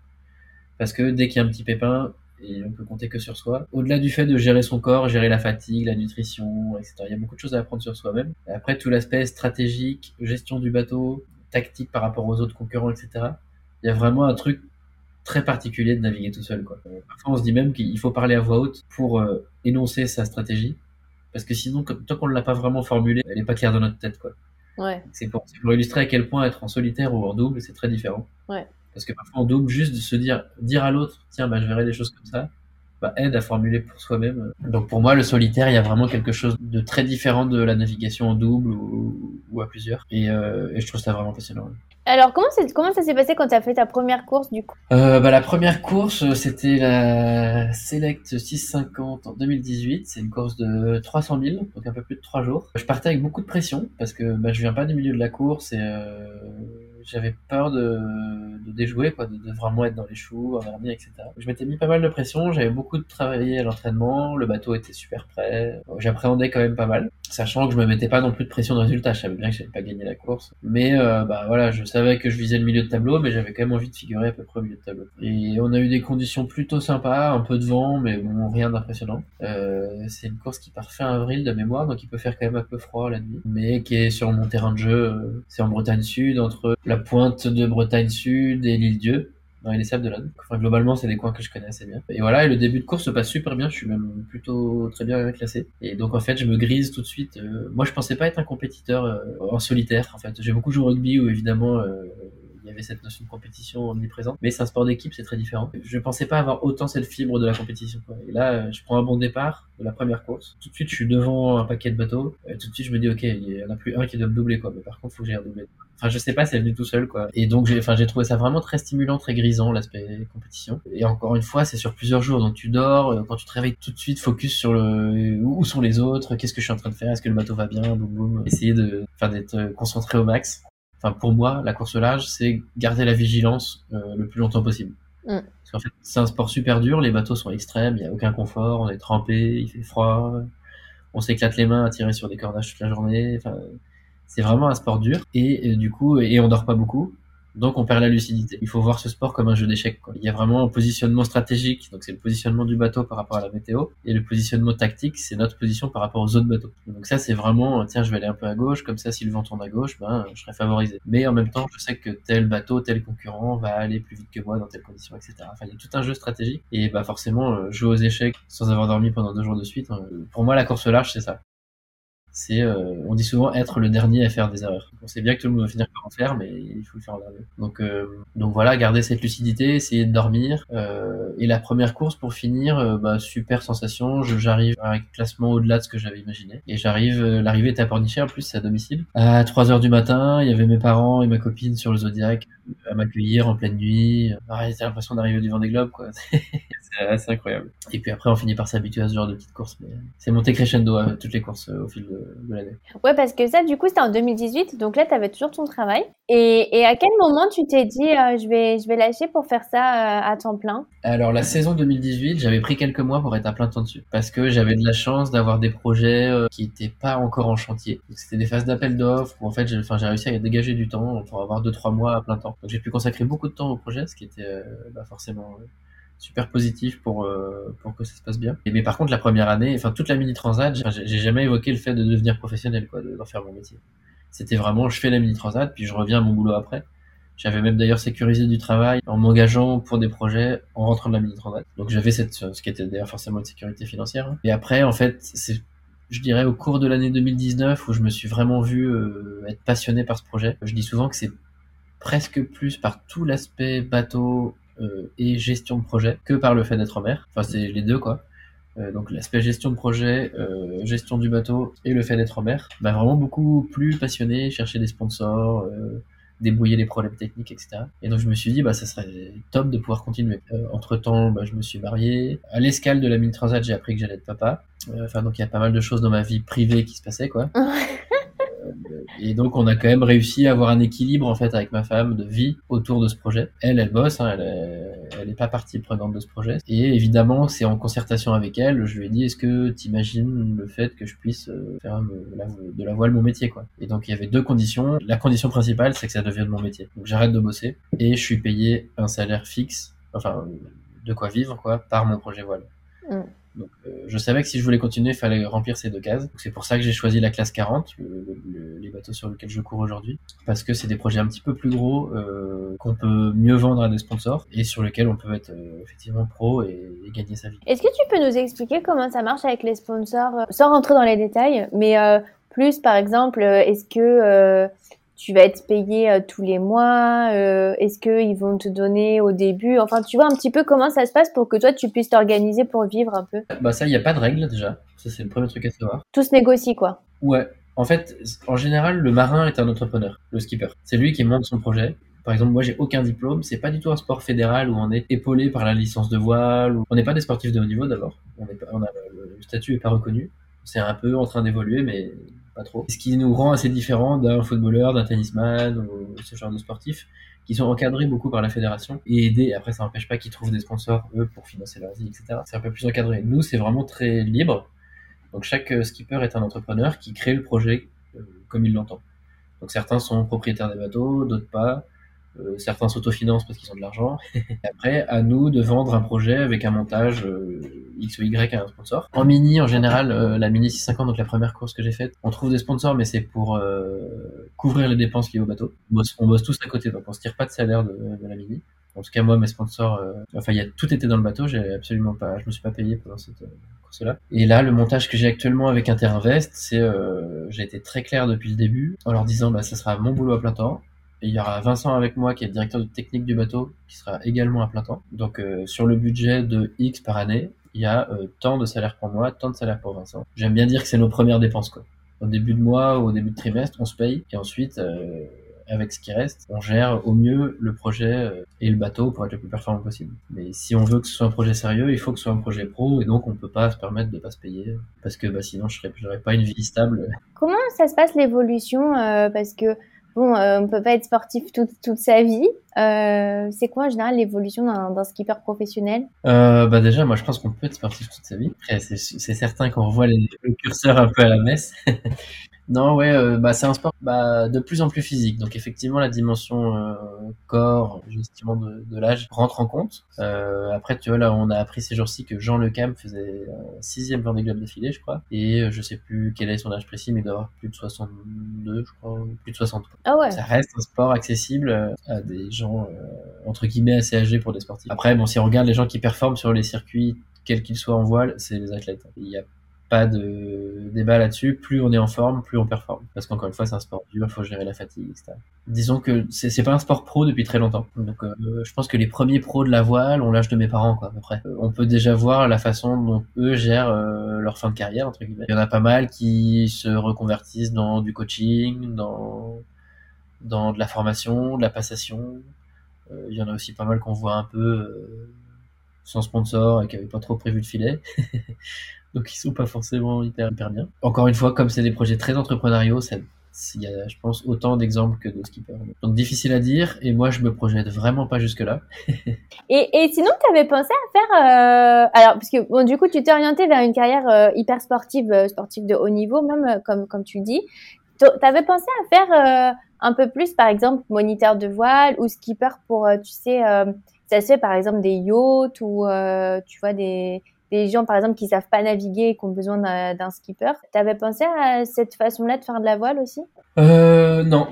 Speaker 2: Parce que dès qu'il y a un petit pépin, et on peut compter que sur soi. Au-delà du fait de gérer son corps, gérer la fatigue, la nutrition, etc. Il y a beaucoup de choses à apprendre sur soi-même. Après, tout l'aspect stratégique, gestion du bateau, tactique par rapport aux autres concurrents, etc. Il y a vraiment un truc très particulier de naviguer tout seul. Quoi. Parfois, on se dit même qu'il faut parler à voix haute pour euh, énoncer sa stratégie, parce que sinon, tant qu'on ne l'a pas vraiment formulée, elle n'est pas claire dans notre tête. Quoi.
Speaker 1: Ouais.
Speaker 2: C'est pour, pour, illustrer à quel point être en solitaire ou en double, c'est très différent.
Speaker 1: Ouais.
Speaker 2: Parce que parfois, on double juste de se dire, dire à l'autre, tiens, bah, je verrai les choses comme ça, bah, aide à formuler pour soi-même. Donc pour moi, le solitaire, il y a vraiment quelque chose de très différent de la navigation en double ou, à plusieurs. Et, euh, et, je trouve ça vraiment passionnant.
Speaker 1: Alors, comment, comment ça s'est passé quand tu as fait ta première course du coup?
Speaker 2: Euh, bah, La première course, c'était la Select 650 en 2018. C'est une course de 300 000, donc un peu plus de 3 jours. Je partais avec beaucoup de pression parce que bah, je viens pas du milieu de la course et euh, j'avais peur de, déjouer, quoi, de, vraiment être dans les choux, en dernier, etc. Je m'étais mis pas mal de pression, j'avais beaucoup travaillé à l'entraînement, le bateau était super prêt, j'appréhendais quand même pas mal, sachant que je me mettais pas non plus de pression de résultat, je savais bien que j'allais pas gagner la course, mais euh, bah voilà, je savais que je visais le milieu de tableau, mais j'avais quand même envie de figurer à peu près au milieu de tableau. Et on a eu des conditions plutôt sympas, un peu de vent, mais bon, rien d'impressionnant. Euh, c'est une course qui part fin avril de mémoire, donc il peut faire quand même un peu froid la nuit, mais qui est sur mon terrain de jeu, c'est en Bretagne Sud, entre la pointe de Bretagne Sud et l'île Dieu. Dans les sables de l'Anne. Enfin, globalement, c'est des coins que je connais assez bien. Et voilà, et le début de course se passe super bien. Je suis même plutôt très bien classé. Et donc, en fait, je me grise tout de suite. Euh, moi, je pensais pas être un compétiteur euh, en solitaire. En fait, j'ai beaucoup joué au rugby où évidemment. Euh, y avait cette notion de compétition omniprésente, mais c'est un sport d'équipe, c'est très différent. Je pensais pas avoir autant cette fibre de la compétition. Quoi. Et là, je prends un bon départ de la première course. Tout de suite, je suis devant un paquet de bateaux. Et tout de suite, je me dis, ok, il y en a plus un qui doit me doubler, quoi. Mais par contre, faut que j'aille redoubler. Enfin, je sais pas, c'est venu tout seul, quoi. Et donc, j'ai, enfin, j'ai trouvé ça vraiment très stimulant, très grisant, l'aspect compétition. Et encore une fois, c'est sur plusieurs jours. Donc, tu dors, euh, quand tu te réveilles tout de suite, focus sur le, où sont les autres, qu'est-ce que je suis en train de faire, est-ce que le bateau va bien, boum boum. Essayer de, enfin, d'être euh, concentré au max. Enfin, pour moi, la course au large, c'est garder la vigilance euh, le plus longtemps possible.
Speaker 1: Mm.
Speaker 2: Parce qu'en fait, c'est un sport super dur, les bateaux sont extrêmes, il y a aucun confort, on est trempé, il fait froid, on s'éclate les mains à tirer sur des cordages toute la journée. Enfin, c'est vraiment un sport dur et, et du coup et on dort pas beaucoup donc on perd la lucidité. Il faut voir ce sport comme un jeu d'échecs. Il y a vraiment un positionnement stratégique, donc c'est le positionnement du bateau par rapport à la météo, et le positionnement tactique, c'est notre position par rapport aux autres bateaux. Donc ça c'est vraiment, tiens je vais aller un peu à gauche, comme ça si le vent tourne à gauche, ben je serai favorisé. Mais en même temps je sais que tel bateau, tel concurrent va aller plus vite que moi dans telle condition, etc. Enfin il y a tout un jeu stratégique, et bah forcément euh, jouer aux échecs sans avoir dormi pendant deux jours de suite, hein, pour moi la course large c'est ça c'est euh, on dit souvent être le dernier à faire des erreurs. On sait bien que tout le monde va finir par en faire, mais il faut le faire en dernier. Donc euh, donc voilà, garder cette lucidité, essayer de dormir. Euh, et la première course pour finir, bah, super sensation. J'arrive avec classement au-delà de ce que j'avais imaginé. Et j'arrive, l'arrivée était à Pornichet en plus, c'est à domicile. À 3 heures du matin, il y avait mes parents et ma copine sur le Zodiac à m'accueillir en pleine nuit. J'ai l'impression d'arriver du Vendée Globe, quoi. [laughs] c'est assez incroyable. Et puis après, on finit par s'habituer à ce genre de petites courses. Mais c'est monté crescendo à toutes les courses au fil de, de l'année.
Speaker 1: Ouais, parce que ça, du coup, c'était en 2018. Donc là, tu avais toujours ton travail. Et, et, à quel moment tu t'es dit, euh, je, vais, je vais lâcher pour faire ça euh, à temps plein?
Speaker 2: Alors, la saison 2018, j'avais pris quelques mois pour être à plein temps dessus. Parce que j'avais de la chance d'avoir des projets euh, qui n'étaient pas encore en chantier. C'était des phases d'appel d'offres où en fait, j'ai réussi à dégager du temps pour avoir 2-3 mois à plein temps. Donc j'ai pu consacrer beaucoup de temps au projet, ce qui était bah, forcément super positif pour euh, pour que ça se passe bien. Mais par contre la première année, enfin toute la mini transat, j'ai jamais évoqué le fait de devenir professionnel quoi, d'en faire mon métier. C'était vraiment je fais la mini transat puis je reviens à mon boulot après. J'avais même d'ailleurs sécurisé du travail en m'engageant pour des projets en rentrant de la mini transat. Donc j'avais cette ce qui était d'ailleurs forcément une sécurité financière. Et après en fait c'est je dirais au cours de l'année 2019 où je me suis vraiment vu euh, être passionné par ce projet. Je dis souvent que c'est presque plus par tout l'aspect bateau euh, et gestion de projet que par le fait d'être en mer. Enfin, c'est les deux, quoi. Euh, donc l'aspect gestion de projet, euh, gestion du bateau et le fait d'être en mer, m'a vraiment beaucoup plus passionné, chercher des sponsors, euh, débrouiller les problèmes techniques, etc. Et donc je me suis dit, bah ça serait top de pouvoir continuer. Euh, entre temps, bah, je me suis marié. À l'escale de la mine transat, j'ai appris que j'allais être papa. Enfin donc il y a pas mal de choses dans ma vie privée qui se passaient, quoi. [laughs] et donc on a quand même réussi à avoir un équilibre en fait avec ma femme de vie autour de ce projet. Elle, elle bosse, hein, elle, est, elle est pas partie prenante de ce projet. Et évidemment, c'est en concertation avec elle. Je lui ai dit, est-ce que t'imagines le fait que je puisse euh, faire de la voile mon métier quoi? Et donc il y avait deux conditions. La condition principale, c'est que ça devienne mon métier. Donc j'arrête de bosser et je suis payé un salaire fixe, enfin de quoi vivre quoi, par mon projet voile. Mm. Euh, je savais que si je voulais continuer, il fallait remplir ces deux cases. C'est pour ça que j'ai choisi la classe 40, les bateaux sur lesquels je cours aujourd'hui, parce que c'est des projets un petit peu plus gros euh, qu'on peut mieux vendre à des sponsors et sur lesquels on peut être euh, effectivement pro et, gagner sa vie.
Speaker 1: Est-ce que tu peux nous expliquer comment ça marche avec les sponsors, sans rentrer dans les détails, mais plus par exemple, est-ce que tu vas être payé euh, tous les mois euh, Est-ce qu'ils vont te donner au début? Enfin, tu vois un petit peu comment ça se passe pour que toi, tu puisses t'organiser pour vivre un peu
Speaker 2: Bah ça, il n'y a pas de règle déjà. Ça, c'est le premier truc à savoir.
Speaker 1: Tout se négocie, quoi.
Speaker 2: Ouais. En fait, en général, le marin est un entrepreneur, le skipper. C'est lui qui monte son projet. Par exemple, moi, j'ai aucun diplôme. C'est pas du tout un sport fédéral où on est épaulé par la licence de voile. On n'est pas des sportifs de haut niveau d'abord. On, on a, le statut est pas reconnu. C'est un peu en train d'évoluer, mais trop. Ce qui nous rend assez différent d'un footballeur, d'un tennisman ou ce genre de sportifs qui sont encadrés beaucoup par la fédération et aidés. Après, ça n'empêche pas qu'ils trouvent des sponsors, eux, pour financer leur vie, etc. C'est un peu plus encadré. Nous, c'est vraiment très libre. Donc, chaque euh, skipper est un entrepreneur qui crée le projet euh, comme il l'entend. Donc, certains sont propriétaires des bateaux, d'autres pas. Euh, certains s'autofinancent parce qu'ils ont de l'argent. [laughs] après, à nous de vendre un projet avec un montage euh, X ou Y à un sponsor. En mini, en général, euh, la Mini 650, donc la première course que j'ai faite, on trouve des sponsors, mais c'est pour couvrir les dépenses liées au bateau. On bosse, on bosse, tous à côté, donc on se tire pas de salaire de, de la Mini. En tout cas, moi, mes sponsors, euh, enfin, il y a tout était dans le bateau. J'ai absolument pas, je me suis pas payé pendant cette euh, course-là. Et là, le montage que j'ai actuellement avec Interinvest, c'est, euh, j'ai été très clair depuis le début en leur disant, bah, ça sera mon boulot à plein temps. Il y aura Vincent avec moi qui est directeur de technique du bateau, qui sera également à plein temps. Donc euh, sur le budget de X par année, il y a euh, tant de salaire pour moi, tant de salaire pour Vincent. J'aime bien dire que c'est nos premières dépenses quoi. Au début de mois ou au début de trimestre, on se paye et ensuite euh, avec ce qui reste, on gère au mieux le projet euh, et le bateau pour être le plus performant possible. Mais si on veut que ce soit un projet sérieux, il faut que ce soit un projet pro et donc on peut pas se permettre de pas se payer parce que bah, sinon je j'aurais pas une vie stable.
Speaker 1: Comment ça se passe l'évolution euh, Parce que bon, euh, on peut pas être sportif toute, sa vie. Euh, c'est quoi en général l'évolution d'un skipper professionnel?
Speaker 2: Euh, bah déjà, moi je pense qu'on peut être sportif toute sa vie. C'est certain qu'on revoit les, le curseur un peu à la messe. [laughs] non, ouais, euh, bah c'est un sport bah, de plus en plus physique. Donc effectivement, la dimension euh, corps, gestion de, de l'âge rentre en compte. Euh, après, tu vois, là, on a appris ces jours-ci que Jean Le Cam faisait un sixième Vendée Globe d'affilée, je crois. Et euh, je sais plus quel est son âge précis, mais il doit avoir plus de 62, je crois, plus de 60.
Speaker 1: Ah ouais.
Speaker 2: Ça reste un sport accessible euh, à des gens euh, entre guillemets assez âgés pour des sportifs. Après, bon, si on regarde les gens qui performent sur les circuits, quels qu'ils soient en voile, c'est les athlètes. Il n'y a pas de débat là-dessus. Plus on est en forme, plus on performe. Parce qu'encore une fois, c'est un sport dur, il faut gérer la fatigue, etc. Disons que c'est pas un sport pro depuis très longtemps. Donc, euh, je pense que les premiers pros de la voile ont l'âge de mes parents, quoi, à peu près. Euh, on peut déjà voir la façon dont eux gèrent euh, leur fin de carrière, entre guillemets. Il y en a pas mal qui se reconvertissent dans du coaching, dans dans de la formation, de la passation. Euh, Il y en a aussi pas mal qu'on voit un peu sans sponsor et qui n'avaient pas trop prévu de filet. [laughs] Donc ils sont pas forcément hyper, hyper bien. Encore une fois, comme c'est des projets très entrepreneuriaux, ça- il y a, je pense, autant d'exemples que de skippers. Donc difficile à dire, et moi je me projette vraiment pas jusque-là. [laughs]
Speaker 1: Et, et sinon, tu avais pensé à faire... euh, Alors, parce que bon, du coup, tu t'es orienté vers une carrière euh, hyper sportive, euh, sportive de haut niveau, même euh, comme, comme tu dis. Tu avais pensé à faire un peu plus, par exemple, moniteur de voile ou skipper pour, tu sais, ça se fait par exemple des yachts ou, euh, tu vois, des, des gens, par exemple, qui savent pas naviguer et qui ont besoin d'un skipper. Tu avais pensé à cette façon-là de faire de la voile aussi?
Speaker 2: Euh, non.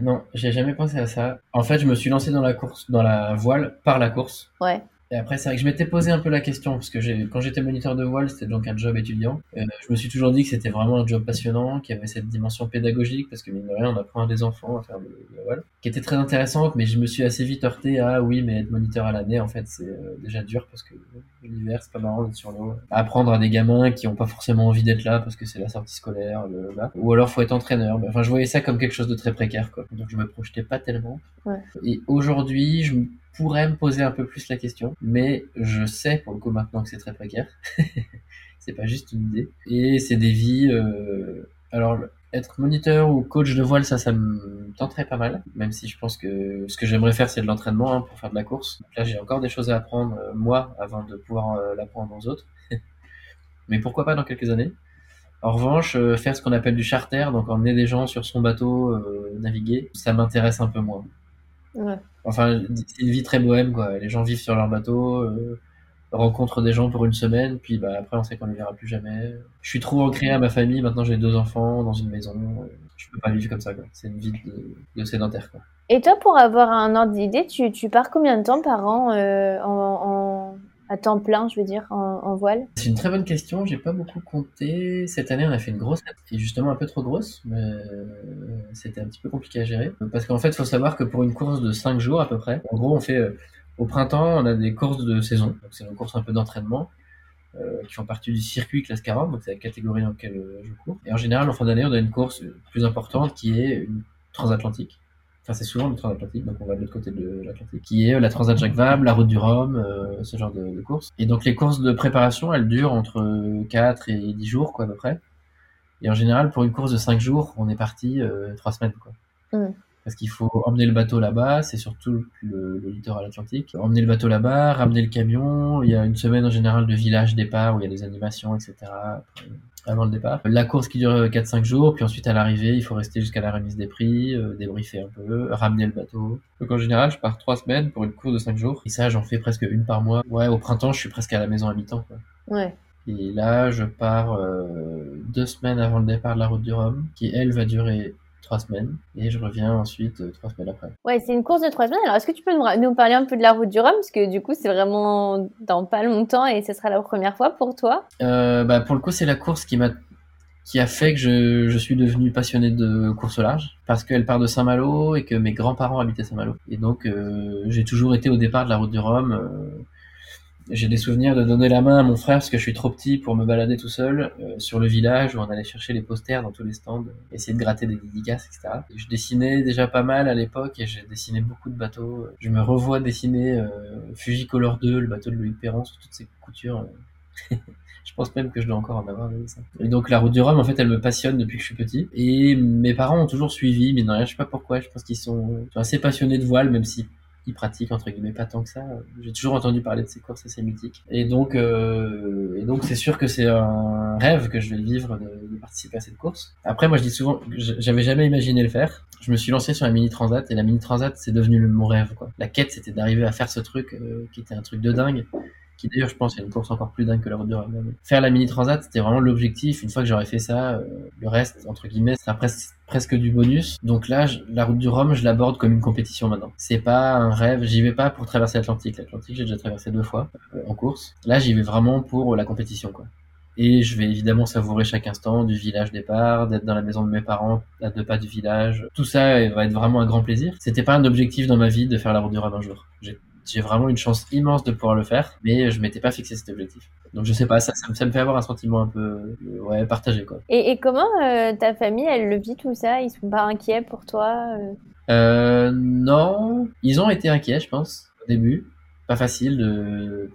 Speaker 2: Non, j'ai jamais pensé à ça. En fait, je me suis lancé dans la course, dans la voile par la course.
Speaker 1: Ouais.
Speaker 2: Et après, c'est vrai que je m'étais posé un peu la question, parce que quand j'étais moniteur de voile, c'était donc un job étudiant. Euh, je me suis toujours dit que c'était vraiment un job passionnant, qu'il y avait cette dimension pédagogique, parce que mine de rien, on apprend à des enfants à faire de, de la voile, qui était très intéressante, mais je me suis assez vite heurté à, oui, mais être moniteur à l'année, en fait, c'est euh, déjà dur, parce que l'hiver, c'est pas marrant d'être sur l'eau. Apprendre à des gamins qui ont pas forcément envie d'être là, parce que c'est la sortie scolaire, le, là. Ou alors, faut être entraîneur. Mais, Enfin, je voyais ça comme quelque chose de très précaire, quoi. Donc, je me projetais pas tellement.
Speaker 1: Ouais.
Speaker 2: Et aujourd'hui, je me pourrais me poser un peu plus la question, mais je sais pour le coup maintenant que c'est très précaire. [laughs] c'est pas juste une idée. Et c'est des vies. euh, Alors, être moniteur ou coach de voile, ça, ça me tenterait pas mal. Même si je pense que ce que j'aimerais faire, c'est de l'entraînement hein, pour faire de la course. Là, j'ai encore des choses à apprendre euh, moi avant de pouvoir euh, l'apprendre aux autres. [laughs] mais pourquoi pas dans quelques années. En revanche, faire ce qu'on appelle du charter, donc emmener des gens sur son bateau, naviguer, ça m'intéresse un peu moins.
Speaker 1: Ouais.
Speaker 2: Enfin, c'est une vie très bohème, quoi. Les gens vivent sur leur bateau, euh, rencontrent des gens pour une semaine, puis bah, après, on sait qu'on ne les verra plus jamais. Je suis trop ancré à ma famille, maintenant j'ai deux enfants dans une maison. euh, Je peux pas vivre comme ça, quoi. C'est une vie de, de sédentaire, quoi.
Speaker 1: Et toi, pour avoir un ordre d'idée, tu, pars combien de temps par an euh, en- temps plein, je veux dire, en, voile
Speaker 2: C'est une très bonne question, j'ai pas beaucoup compté. Cette année, on a fait une grosse, et justement un peu trop grosse, mais euh, c'était un petit peu compliqué à gérer. Parce qu'en fait, il faut savoir que pour une course de 5 jours à peu près, en gros, on fait euh, au printemps, on a des courses de saison, c'est une course un peu d'entraînement. euh, qui font partie du circuit classe 40, donc c'est la catégorie dans laquelle je cours. Et en général, en fin d'année, on a une course plus importante qui est une transatlantique. Enfin, c'est souvent une transatlantique, donc on va de l'autre côté de l'Atlantique, qui est euh, la Transat Jacques Vabre, la Route du Rhum, euh, ce genre de, courses. Et donc les courses de préparation, elles durent entre 4 et 10 jours, quoi, à peu près. Et en général, pour une course de 5 jours, on est parti euh, 3 semaines, quoi. Parce qu'il faut emmener le bateau là-bas, c'est surtout le, le littoral atlantique. Emmener le bateau là-bas, ramener le camion. Il y a une semaine en général de village départ où il y a des animations, etc. après- Avant le départ. La course qui dure 4-5 jours, puis ensuite à l'arrivée, il faut rester jusqu'à la remise des prix, euh, débriefer un peu, ramener le bateau. Donc en général, je pars 3 semaines pour une course de 5 jours. Et ça, j'en fais presque une par mois. Ouais, au printemps, je suis presque à la maison à mi-temps.
Speaker 1: Ouais.
Speaker 2: Et là, je pars euh, deux semaines avant le départ de la route du Rhum, qui elle va durer trois semaines et je reviens ensuite euh, trois semaines après.
Speaker 1: Ouais, c'est une course de trois semaines. Alors, est-ce que tu peux nous, nous parler un peu de la route du Rhum? Parce que du coup, c'est vraiment dans pas longtemps et ce sera la première fois pour toi.
Speaker 2: Euh, bah, pour le coup, c'est la course qui m'a qui a fait que je, je suis devenu passionné de course au large parce qu'elle part de Saint-Malo et que mes grands-parents habitaient Saint-Malo. Et donc, euh, j'ai toujours été au départ de la route du Rhum. Euh, j'ai des souvenirs de donner la main à mon frère parce que je suis trop petit pour me balader tout seul euh, sur le village où on allait chercher les posters dans tous les stands, essayer de gratter des dédicaces, etc. Et je dessinais déjà pas mal à l'époque et j'ai dessiné beaucoup de bateaux. Je me revois dessiner euh, Fujicolor 2, le bateau de Louis Perron, sous toutes ses coutures. [laughs] Je pense même que je dois encore en avoir ça. Et donc la route du Rhum, en fait, elle me passionne depuis que je suis petit. Et mes parents ont toujours suivi, mais non, je sais pas pourquoi. Je pense qu'ils sont, sont assez passionnés de voile, même si ils pratiquent entre guillemets pas tant que ça. J'ai toujours entendu parler de ces courses assez mythiques. Et donc, euh, et donc c'est sûr que c'est un rêve que je vais vivre de, participer à cette course. Après, moi je dis souvent, j'avais jamais imaginé le faire. Je me suis lancé sur la mini transat et la mini transat c'est devenu mon rêve. Quoi. La quête c'était d'arriver à faire ce truc euh, qui était un truc de dingue qui d'ailleurs je pense est une course encore plus dingue que la route du Rhum. Faire la mini transat c'était vraiment l'objectif. Une fois que j'aurais fait ça, euh, le reste entre guillemets sera presque presque du bonus. Donc là, la route du Rhum, je l'aborde comme une compétition maintenant. C'est pas un rêve. J'y vais pas pour traverser l'Atlantique. L'Atlantique, j'ai déjà traversé deux fois euh, en course. Là, j'y vais vraiment pour la compétition quoi. Et je vais évidemment savourer chaque instant du village départ, d'être dans la maison de mes parents, à deux pas du village. Tout ça va être vraiment un grand plaisir. C'était pas un objectif dans ma vie de faire la route du Rhum un jour. Vraiment une chance immense de pouvoir le faire, mais je m'étais pas fixé cet objectif. Donc je sais pas, ça, ça, ça me fait avoir un sentiment un peu euh, ouais partagé quoi.
Speaker 1: Et, et comment euh, ta famille elle le vit tout ça? Ils sont pas inquiets pour toi
Speaker 2: euh... euh, Non, ils ont été inquiets, je pense, au début. Pas facile de,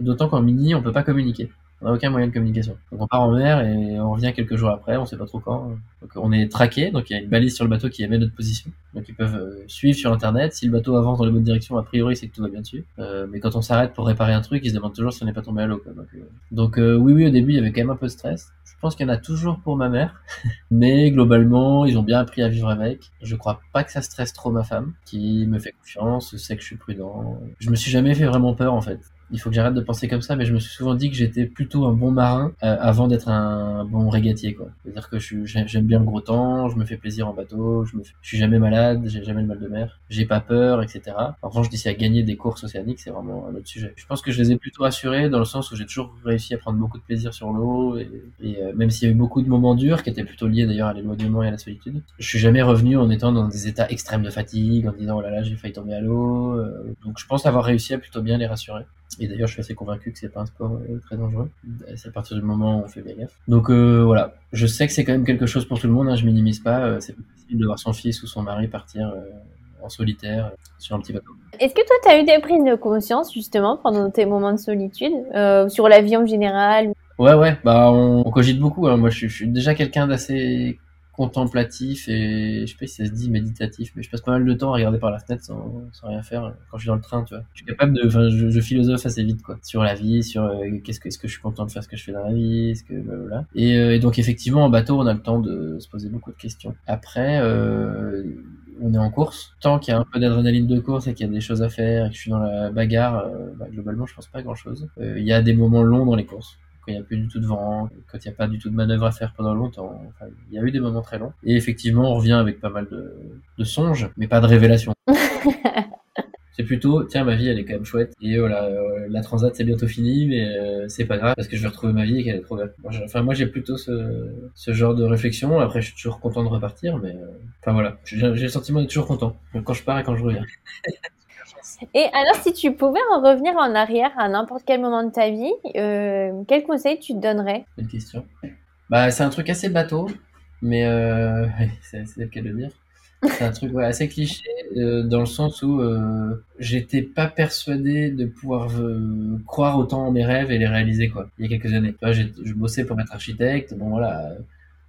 Speaker 2: d'autant qu'en mini on peut pas communiquer. On n'a aucun moyen de communication. Donc on part en mer et on revient quelques jours après, on sait pas trop quand. Donc on est traqué, donc il y a une balise sur le bateau qui émet notre position. Donc ils peuvent euh, suivre sur internet. Si le bateau avance dans la bonne direction, a priori c'est que tout va bien dessus. Euh, mais quand on s'arrête pour réparer un truc, ils se demandent toujours si on n'est pas tombé à l'eau. Donc, euh... donc euh, oui, oui, au début il y avait quand même un peu de stress. Je pense qu'il y en a toujours pour ma mère, [laughs] mais globalement ils ont bien appris à vivre avec. Je crois pas que ça stresse trop ma femme, qui me fait confiance, sait que je suis prudent. Je me suis jamais fait vraiment peur en fait il faut que j'arrête de penser comme ça, mais je me suis souvent dit que j'étais plutôt un bon marin euh, avant d'être un bon régatier, quoi. C'est-à-dire que j'aime bien le gros temps, je me fais plaisir en bateau, je me fais, je suis jamais malade, j'ai jamais le mal de mer, j'ai pas peur, etc. En revanche, d'ici à gagner des courses océaniques, c'est vraiment un autre sujet. Je pense que je les ai plutôt assurés dans le sens où j'ai toujours réussi à prendre beaucoup de plaisir sur l'eau et, euh, même s'il y a eu beaucoup de moments durs qui étaient plutôt liés d'ailleurs à l'éloignement et à la solitude, je suis jamais revenu en étant dans des états extrêmes de fatigue, en disant oh là là j'ai failli tomber à l'eau. Euh, donc je pense avoir réussi à plutôt bien les rassurer. Et d'ailleurs, je suis assez convaincu que c'est pas un sport euh, très dangereux. C'est à partir du moment où on fait bien gaffe. Donc euh, voilà, je sais que c'est quand même quelque chose pour tout le monde. Hein, je minimise pas. Euh, c'est possible de voir son fils ou son mari partir en solitaire sur un petit bateau.
Speaker 1: Est-ce que toi, tu as eu des prises de conscience justement pendant tes moments de solitude sur la vie en général?
Speaker 2: Ouais, ouais. Bah, on, on cogite beaucoup. Hein. Moi, je suis déjà quelqu'un d'assez contemplatif et je sais pas si ça se dit méditatif mais je passe pas mal de temps à regarder par la fenêtre sans, rien faire quand je suis dans le train tu vois. Je suis capable de enfin je, philosophe assez vite quoi sur la vie sur euh, qu'est-ce que je suis content de faire ce que je fais dans la vie est-ce que voilà et, euh, et donc effectivement en bateau on a le temps de se poser beaucoup de questions. Après euh, on est en course. Tant qu'il y a un peu d'adrénaline de course et qu'il y a des choses à faire et que je suis dans la bagarre euh, bah, globalement je pense pas à grand chose il y a des moments longs dans les courses quand il n'y a plus du tout de vent, quand il n'y a pas du tout de manœuvre à faire pendant longtemps. Enfin, il y a eu des moments très longs. Et effectivement, on revient avec pas mal de, de songes, mais pas de révélations. [laughs] c'est plutôt, tiens, ma vie, elle est quand même chouette. Et voilà, euh, la transat, c'est bientôt fini, mais euh, c'est pas grave parce que je vais retrouver ma vie et qu'elle est trop belle. Moi, enfin, moi, j'ai plutôt ce, ce genre de réflexion. Après, je suis toujours content de repartir, mais euh, enfin voilà, j'ai le sentiment d'être toujours content quand je pars et quand je reviens. [laughs]
Speaker 1: Et alors, si tu pouvais en revenir en arrière à n'importe quel moment de ta vie, euh, quel conseil tu te donnerais?
Speaker 2: Bonne question. Bah, c'est un truc assez bateau, mais euh, [laughs] c'est le cas de dire. C'est un truc assez cliché euh, dans le sens où j'étais pas persuadé de pouvoir croire autant en mes rêves et les réaliser quoi. Il y a quelques années. Je bossais pour être architecte. Bon voilà,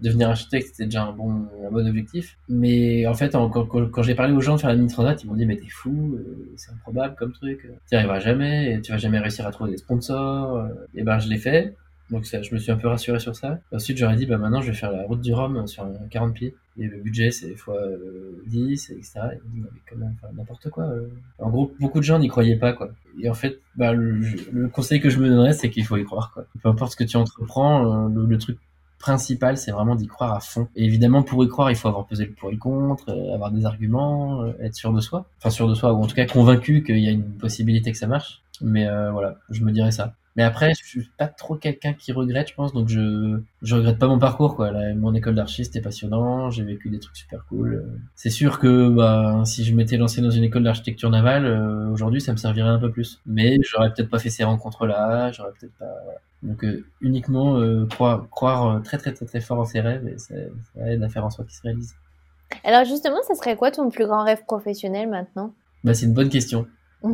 Speaker 2: devenir architecte c'était déjà un bon un bon objectif. Mais en fait, quand, quand j'ai parlé aux gens de faire la mini transat, ils m'ont dit mais t'es fou, euh, c'est improbable comme truc. Tu arriveras jamais, et tu vas jamais réussir à trouver des sponsors. Et ben je l'ai fait. Donc je me suis un peu rassuré sur ça. Ensuite, j'aurais dit, bah maintenant, je vais faire la route du Rhum sur un 40 pieds. Et le budget, c'est fois euh, 10, etc. Et mais comment faire n'importe quoi. Euh. En gros, beaucoup de gens n'y croyaient pas, quoi. Et en fait, bah, le, conseil que je me donnerais, c'est qu'il faut y croire, quoi. Peu importe ce que tu entreprends, euh, le, truc principal, c'est vraiment d'y croire à fond. Et évidemment, pour y croire, il faut avoir pesé le pour et le contre, euh, avoir des arguments, euh, être sûr de soi. Enfin, sûr de soi, ou en tout cas convaincu qu'il y a une possibilité que ça marche. Mais euh, voilà, je me dirais ça. Mais après, je suis pas trop quelqu'un qui regrette, je pense, donc je je regrette pas mon parcours quoi. Là, mon école d'archi c'était passionnant, j'ai vécu des trucs super cool. C'est sûr que bah si je m'étais lancé dans une école d'architecture navale, euh, aujourd'hui ça me servirait un peu plus. Mais j'aurais peut-être pas fait ces rencontres là, j'aurais peut-être pas. Voilà. Donc euh, uniquement euh, croire croire très très très très fort en ses rêves et ça, ça aide à faire en sorte qu'ils se réalisent.
Speaker 1: Alors justement, ça serait quoi ton plus grand rêve professionnel maintenant?
Speaker 2: Bah c'est une bonne question.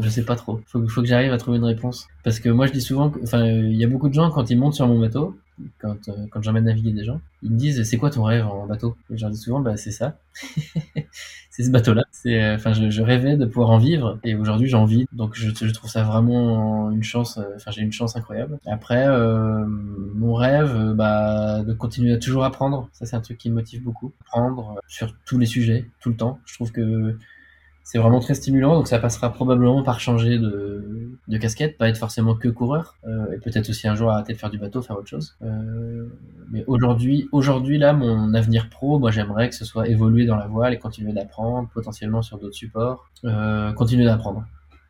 Speaker 2: Je sais pas trop. Faut, faut que j'arrive à trouver une réponse. Parce que moi, je dis souvent, enfin, il y a beaucoup de gens quand ils montent sur mon bateau, quand euh, quand j'emmène naviguer des gens, ils me disent c'est quoi ton rêve en bateau? Et je leur dis souvent bah c'est ça, [laughs] c'est ce bateau-là. C'est, euh, enfin, je, je rêvais de pouvoir en vivre et aujourd'hui j'en vis. Donc je, je trouve ça vraiment une chance. euh, Enfin, j'ai une chance incroyable. Après, euh, mon rêve, bah, de continuer à toujours apprendre. Ça, c'est un truc qui me motive beaucoup. Apprendre sur tous les sujets, tout le temps. Je trouve que c'est vraiment très stimulant, donc ça passera probablement par changer de, casquette, pas être forcément que coureur, euh, et peut-être aussi un jour arrêter de faire du bateau, faire autre chose. Euh, mais aujourd'hui, aujourd'hui là, mon avenir pro, moi j'aimerais que ce soit évoluer dans la voile et continuer d'apprendre, potentiellement sur d'autres supports, euh, continuer d'apprendre,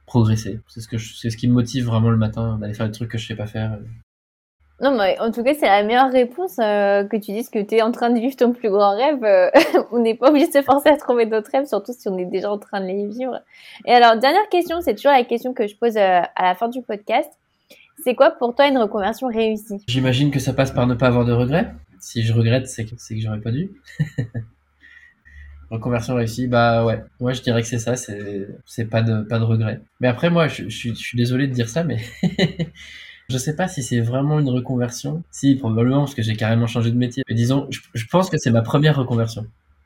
Speaker 2: progresser. C'est ce que ce qui me motive vraiment le matin, d'aller faire des trucs que je sais pas faire.
Speaker 1: Non, mais en tout cas, c'est la meilleure réponse euh, que tu dises que tu es en train de vivre ton plus grand rêve. euh, [laughs] on n'est pas obligé de se forcer à trouver d'autres rêves, surtout si on est déjà en train de les vivre. Et alors, dernière question, c'est toujours la question que je pose euh, à la fin du podcast. C'est quoi pour toi une reconversion réussie?
Speaker 2: J'imagine que ça passe par ne pas avoir de regrets. Si je regrette, c'est que, que j'aurais pas dû. [laughs] Reconversion réussie, bah ouais. Moi, je dirais que c'est ça, c'est, pas de, pas de regrets. Mais après, moi, je, je suis désolé de dire ça, mais [laughs] je sais pas si c'est vraiment une reconversion. Si, probablement, parce que j'ai carrément changé de métier. Mais disons, je, je pense que c'est ma première reconversion.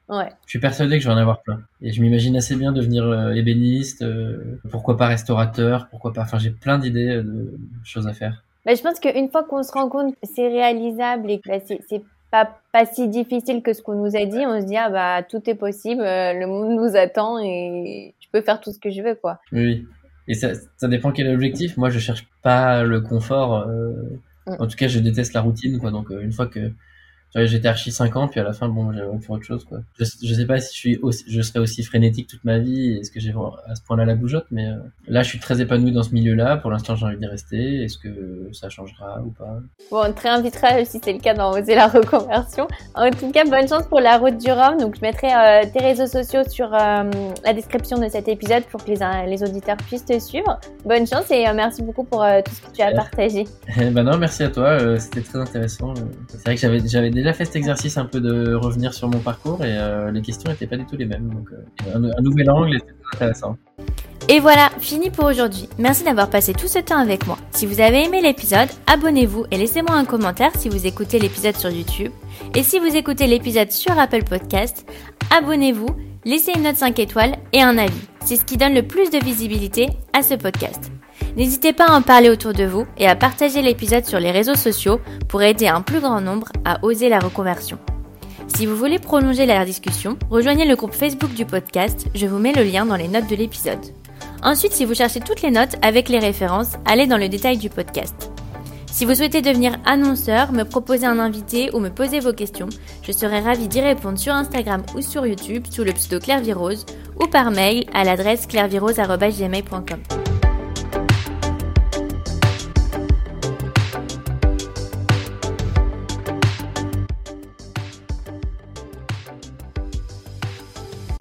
Speaker 1: Ouais.
Speaker 2: Je suis persuadé que je vais en avoir plein. Et je m'imagine assez bien devenir euh, ébéniste, euh, pourquoi pas restaurateur, pourquoi pas. Enfin, j'ai plein d'idées euh, de choses à faire.
Speaker 1: Bah, je pense qu'une fois qu'on se rend compte que c'est réalisable et que bah, c'est pas, pas si difficile que ce qu'on nous a dit, on se dit, ah bah, tout est possible, le monde nous attend et je peux faire tout ce que je veux, quoi.
Speaker 2: Oui. Et ça, ça dépend quel est l'objectif. Moi, je cherche pas le confort. euh,
Speaker 1: Mm.
Speaker 2: En tout cas, je déteste la routine, quoi. Donc, euh, une fois que j'étais archi 5 ans, puis à la fin, bon, j'avais envie de faire autre chose, quoi. Je, je sais pas si je suis aussi, je serai aussi frénétique toute ma vie. Est-ce que j'ai à ce point-là la bougeotte, mais euh, là, je suis très épanoui dans ce milieu-là. Pour l'instant, j'ai envie d'y rester. Est-ce que ça changera ou pas?
Speaker 1: Bon, on te réinvitera si c'est le cas dans Oser la reconversion. En tout cas, bonne chance pour la route du Rhum. Donc, je mettrai euh, tes réseaux sociaux sur euh, la description de cet épisode pour que les, euh, les auditeurs puissent te suivre. Bonne chance et euh, merci beaucoup pour euh, tout ce que tu as partagé. [laughs]
Speaker 2: Ben non, merci à toi. euh, C'était très intéressant. Euh, C'est vrai que j'avais j'avais déjà fait cet exercice un peu de revenir sur mon parcours et euh, les questions n'étaient pas du tout les mêmes. Donc, euh, un, un nouvel angle très intéressant.
Speaker 1: Et voilà, fini pour aujourd'hui. Merci d'avoir passé tout ce temps avec moi. Si vous avez aimé l'épisode, abonnez-vous et laissez-moi un commentaire si vous écoutez l'épisode sur YouTube. Et si vous écoutez l'épisode sur Apple Podcast, abonnez-vous, laissez une note 5 étoiles et un avis. C'est ce qui donne le plus de visibilité à ce podcast. N'hésitez pas à en parler autour de vous et à partager l'épisode sur les réseaux sociaux pour aider un plus grand nombre à oser la reconversion. Si vous voulez prolonger la discussion, rejoignez le groupe Facebook du podcast, je vous mets le lien dans les notes de l'épisode. Ensuite, si vous cherchez toutes les notes avec les références, allez dans le détail du podcast. Si vous souhaitez devenir annonceur, me proposer un invité ou me poser vos questions, je serai ravie d'y répondre sur Instagram ou sur YouTube sous le pseudo Claire Virose ou par mail à l'adresse clairevirose.gmail.com.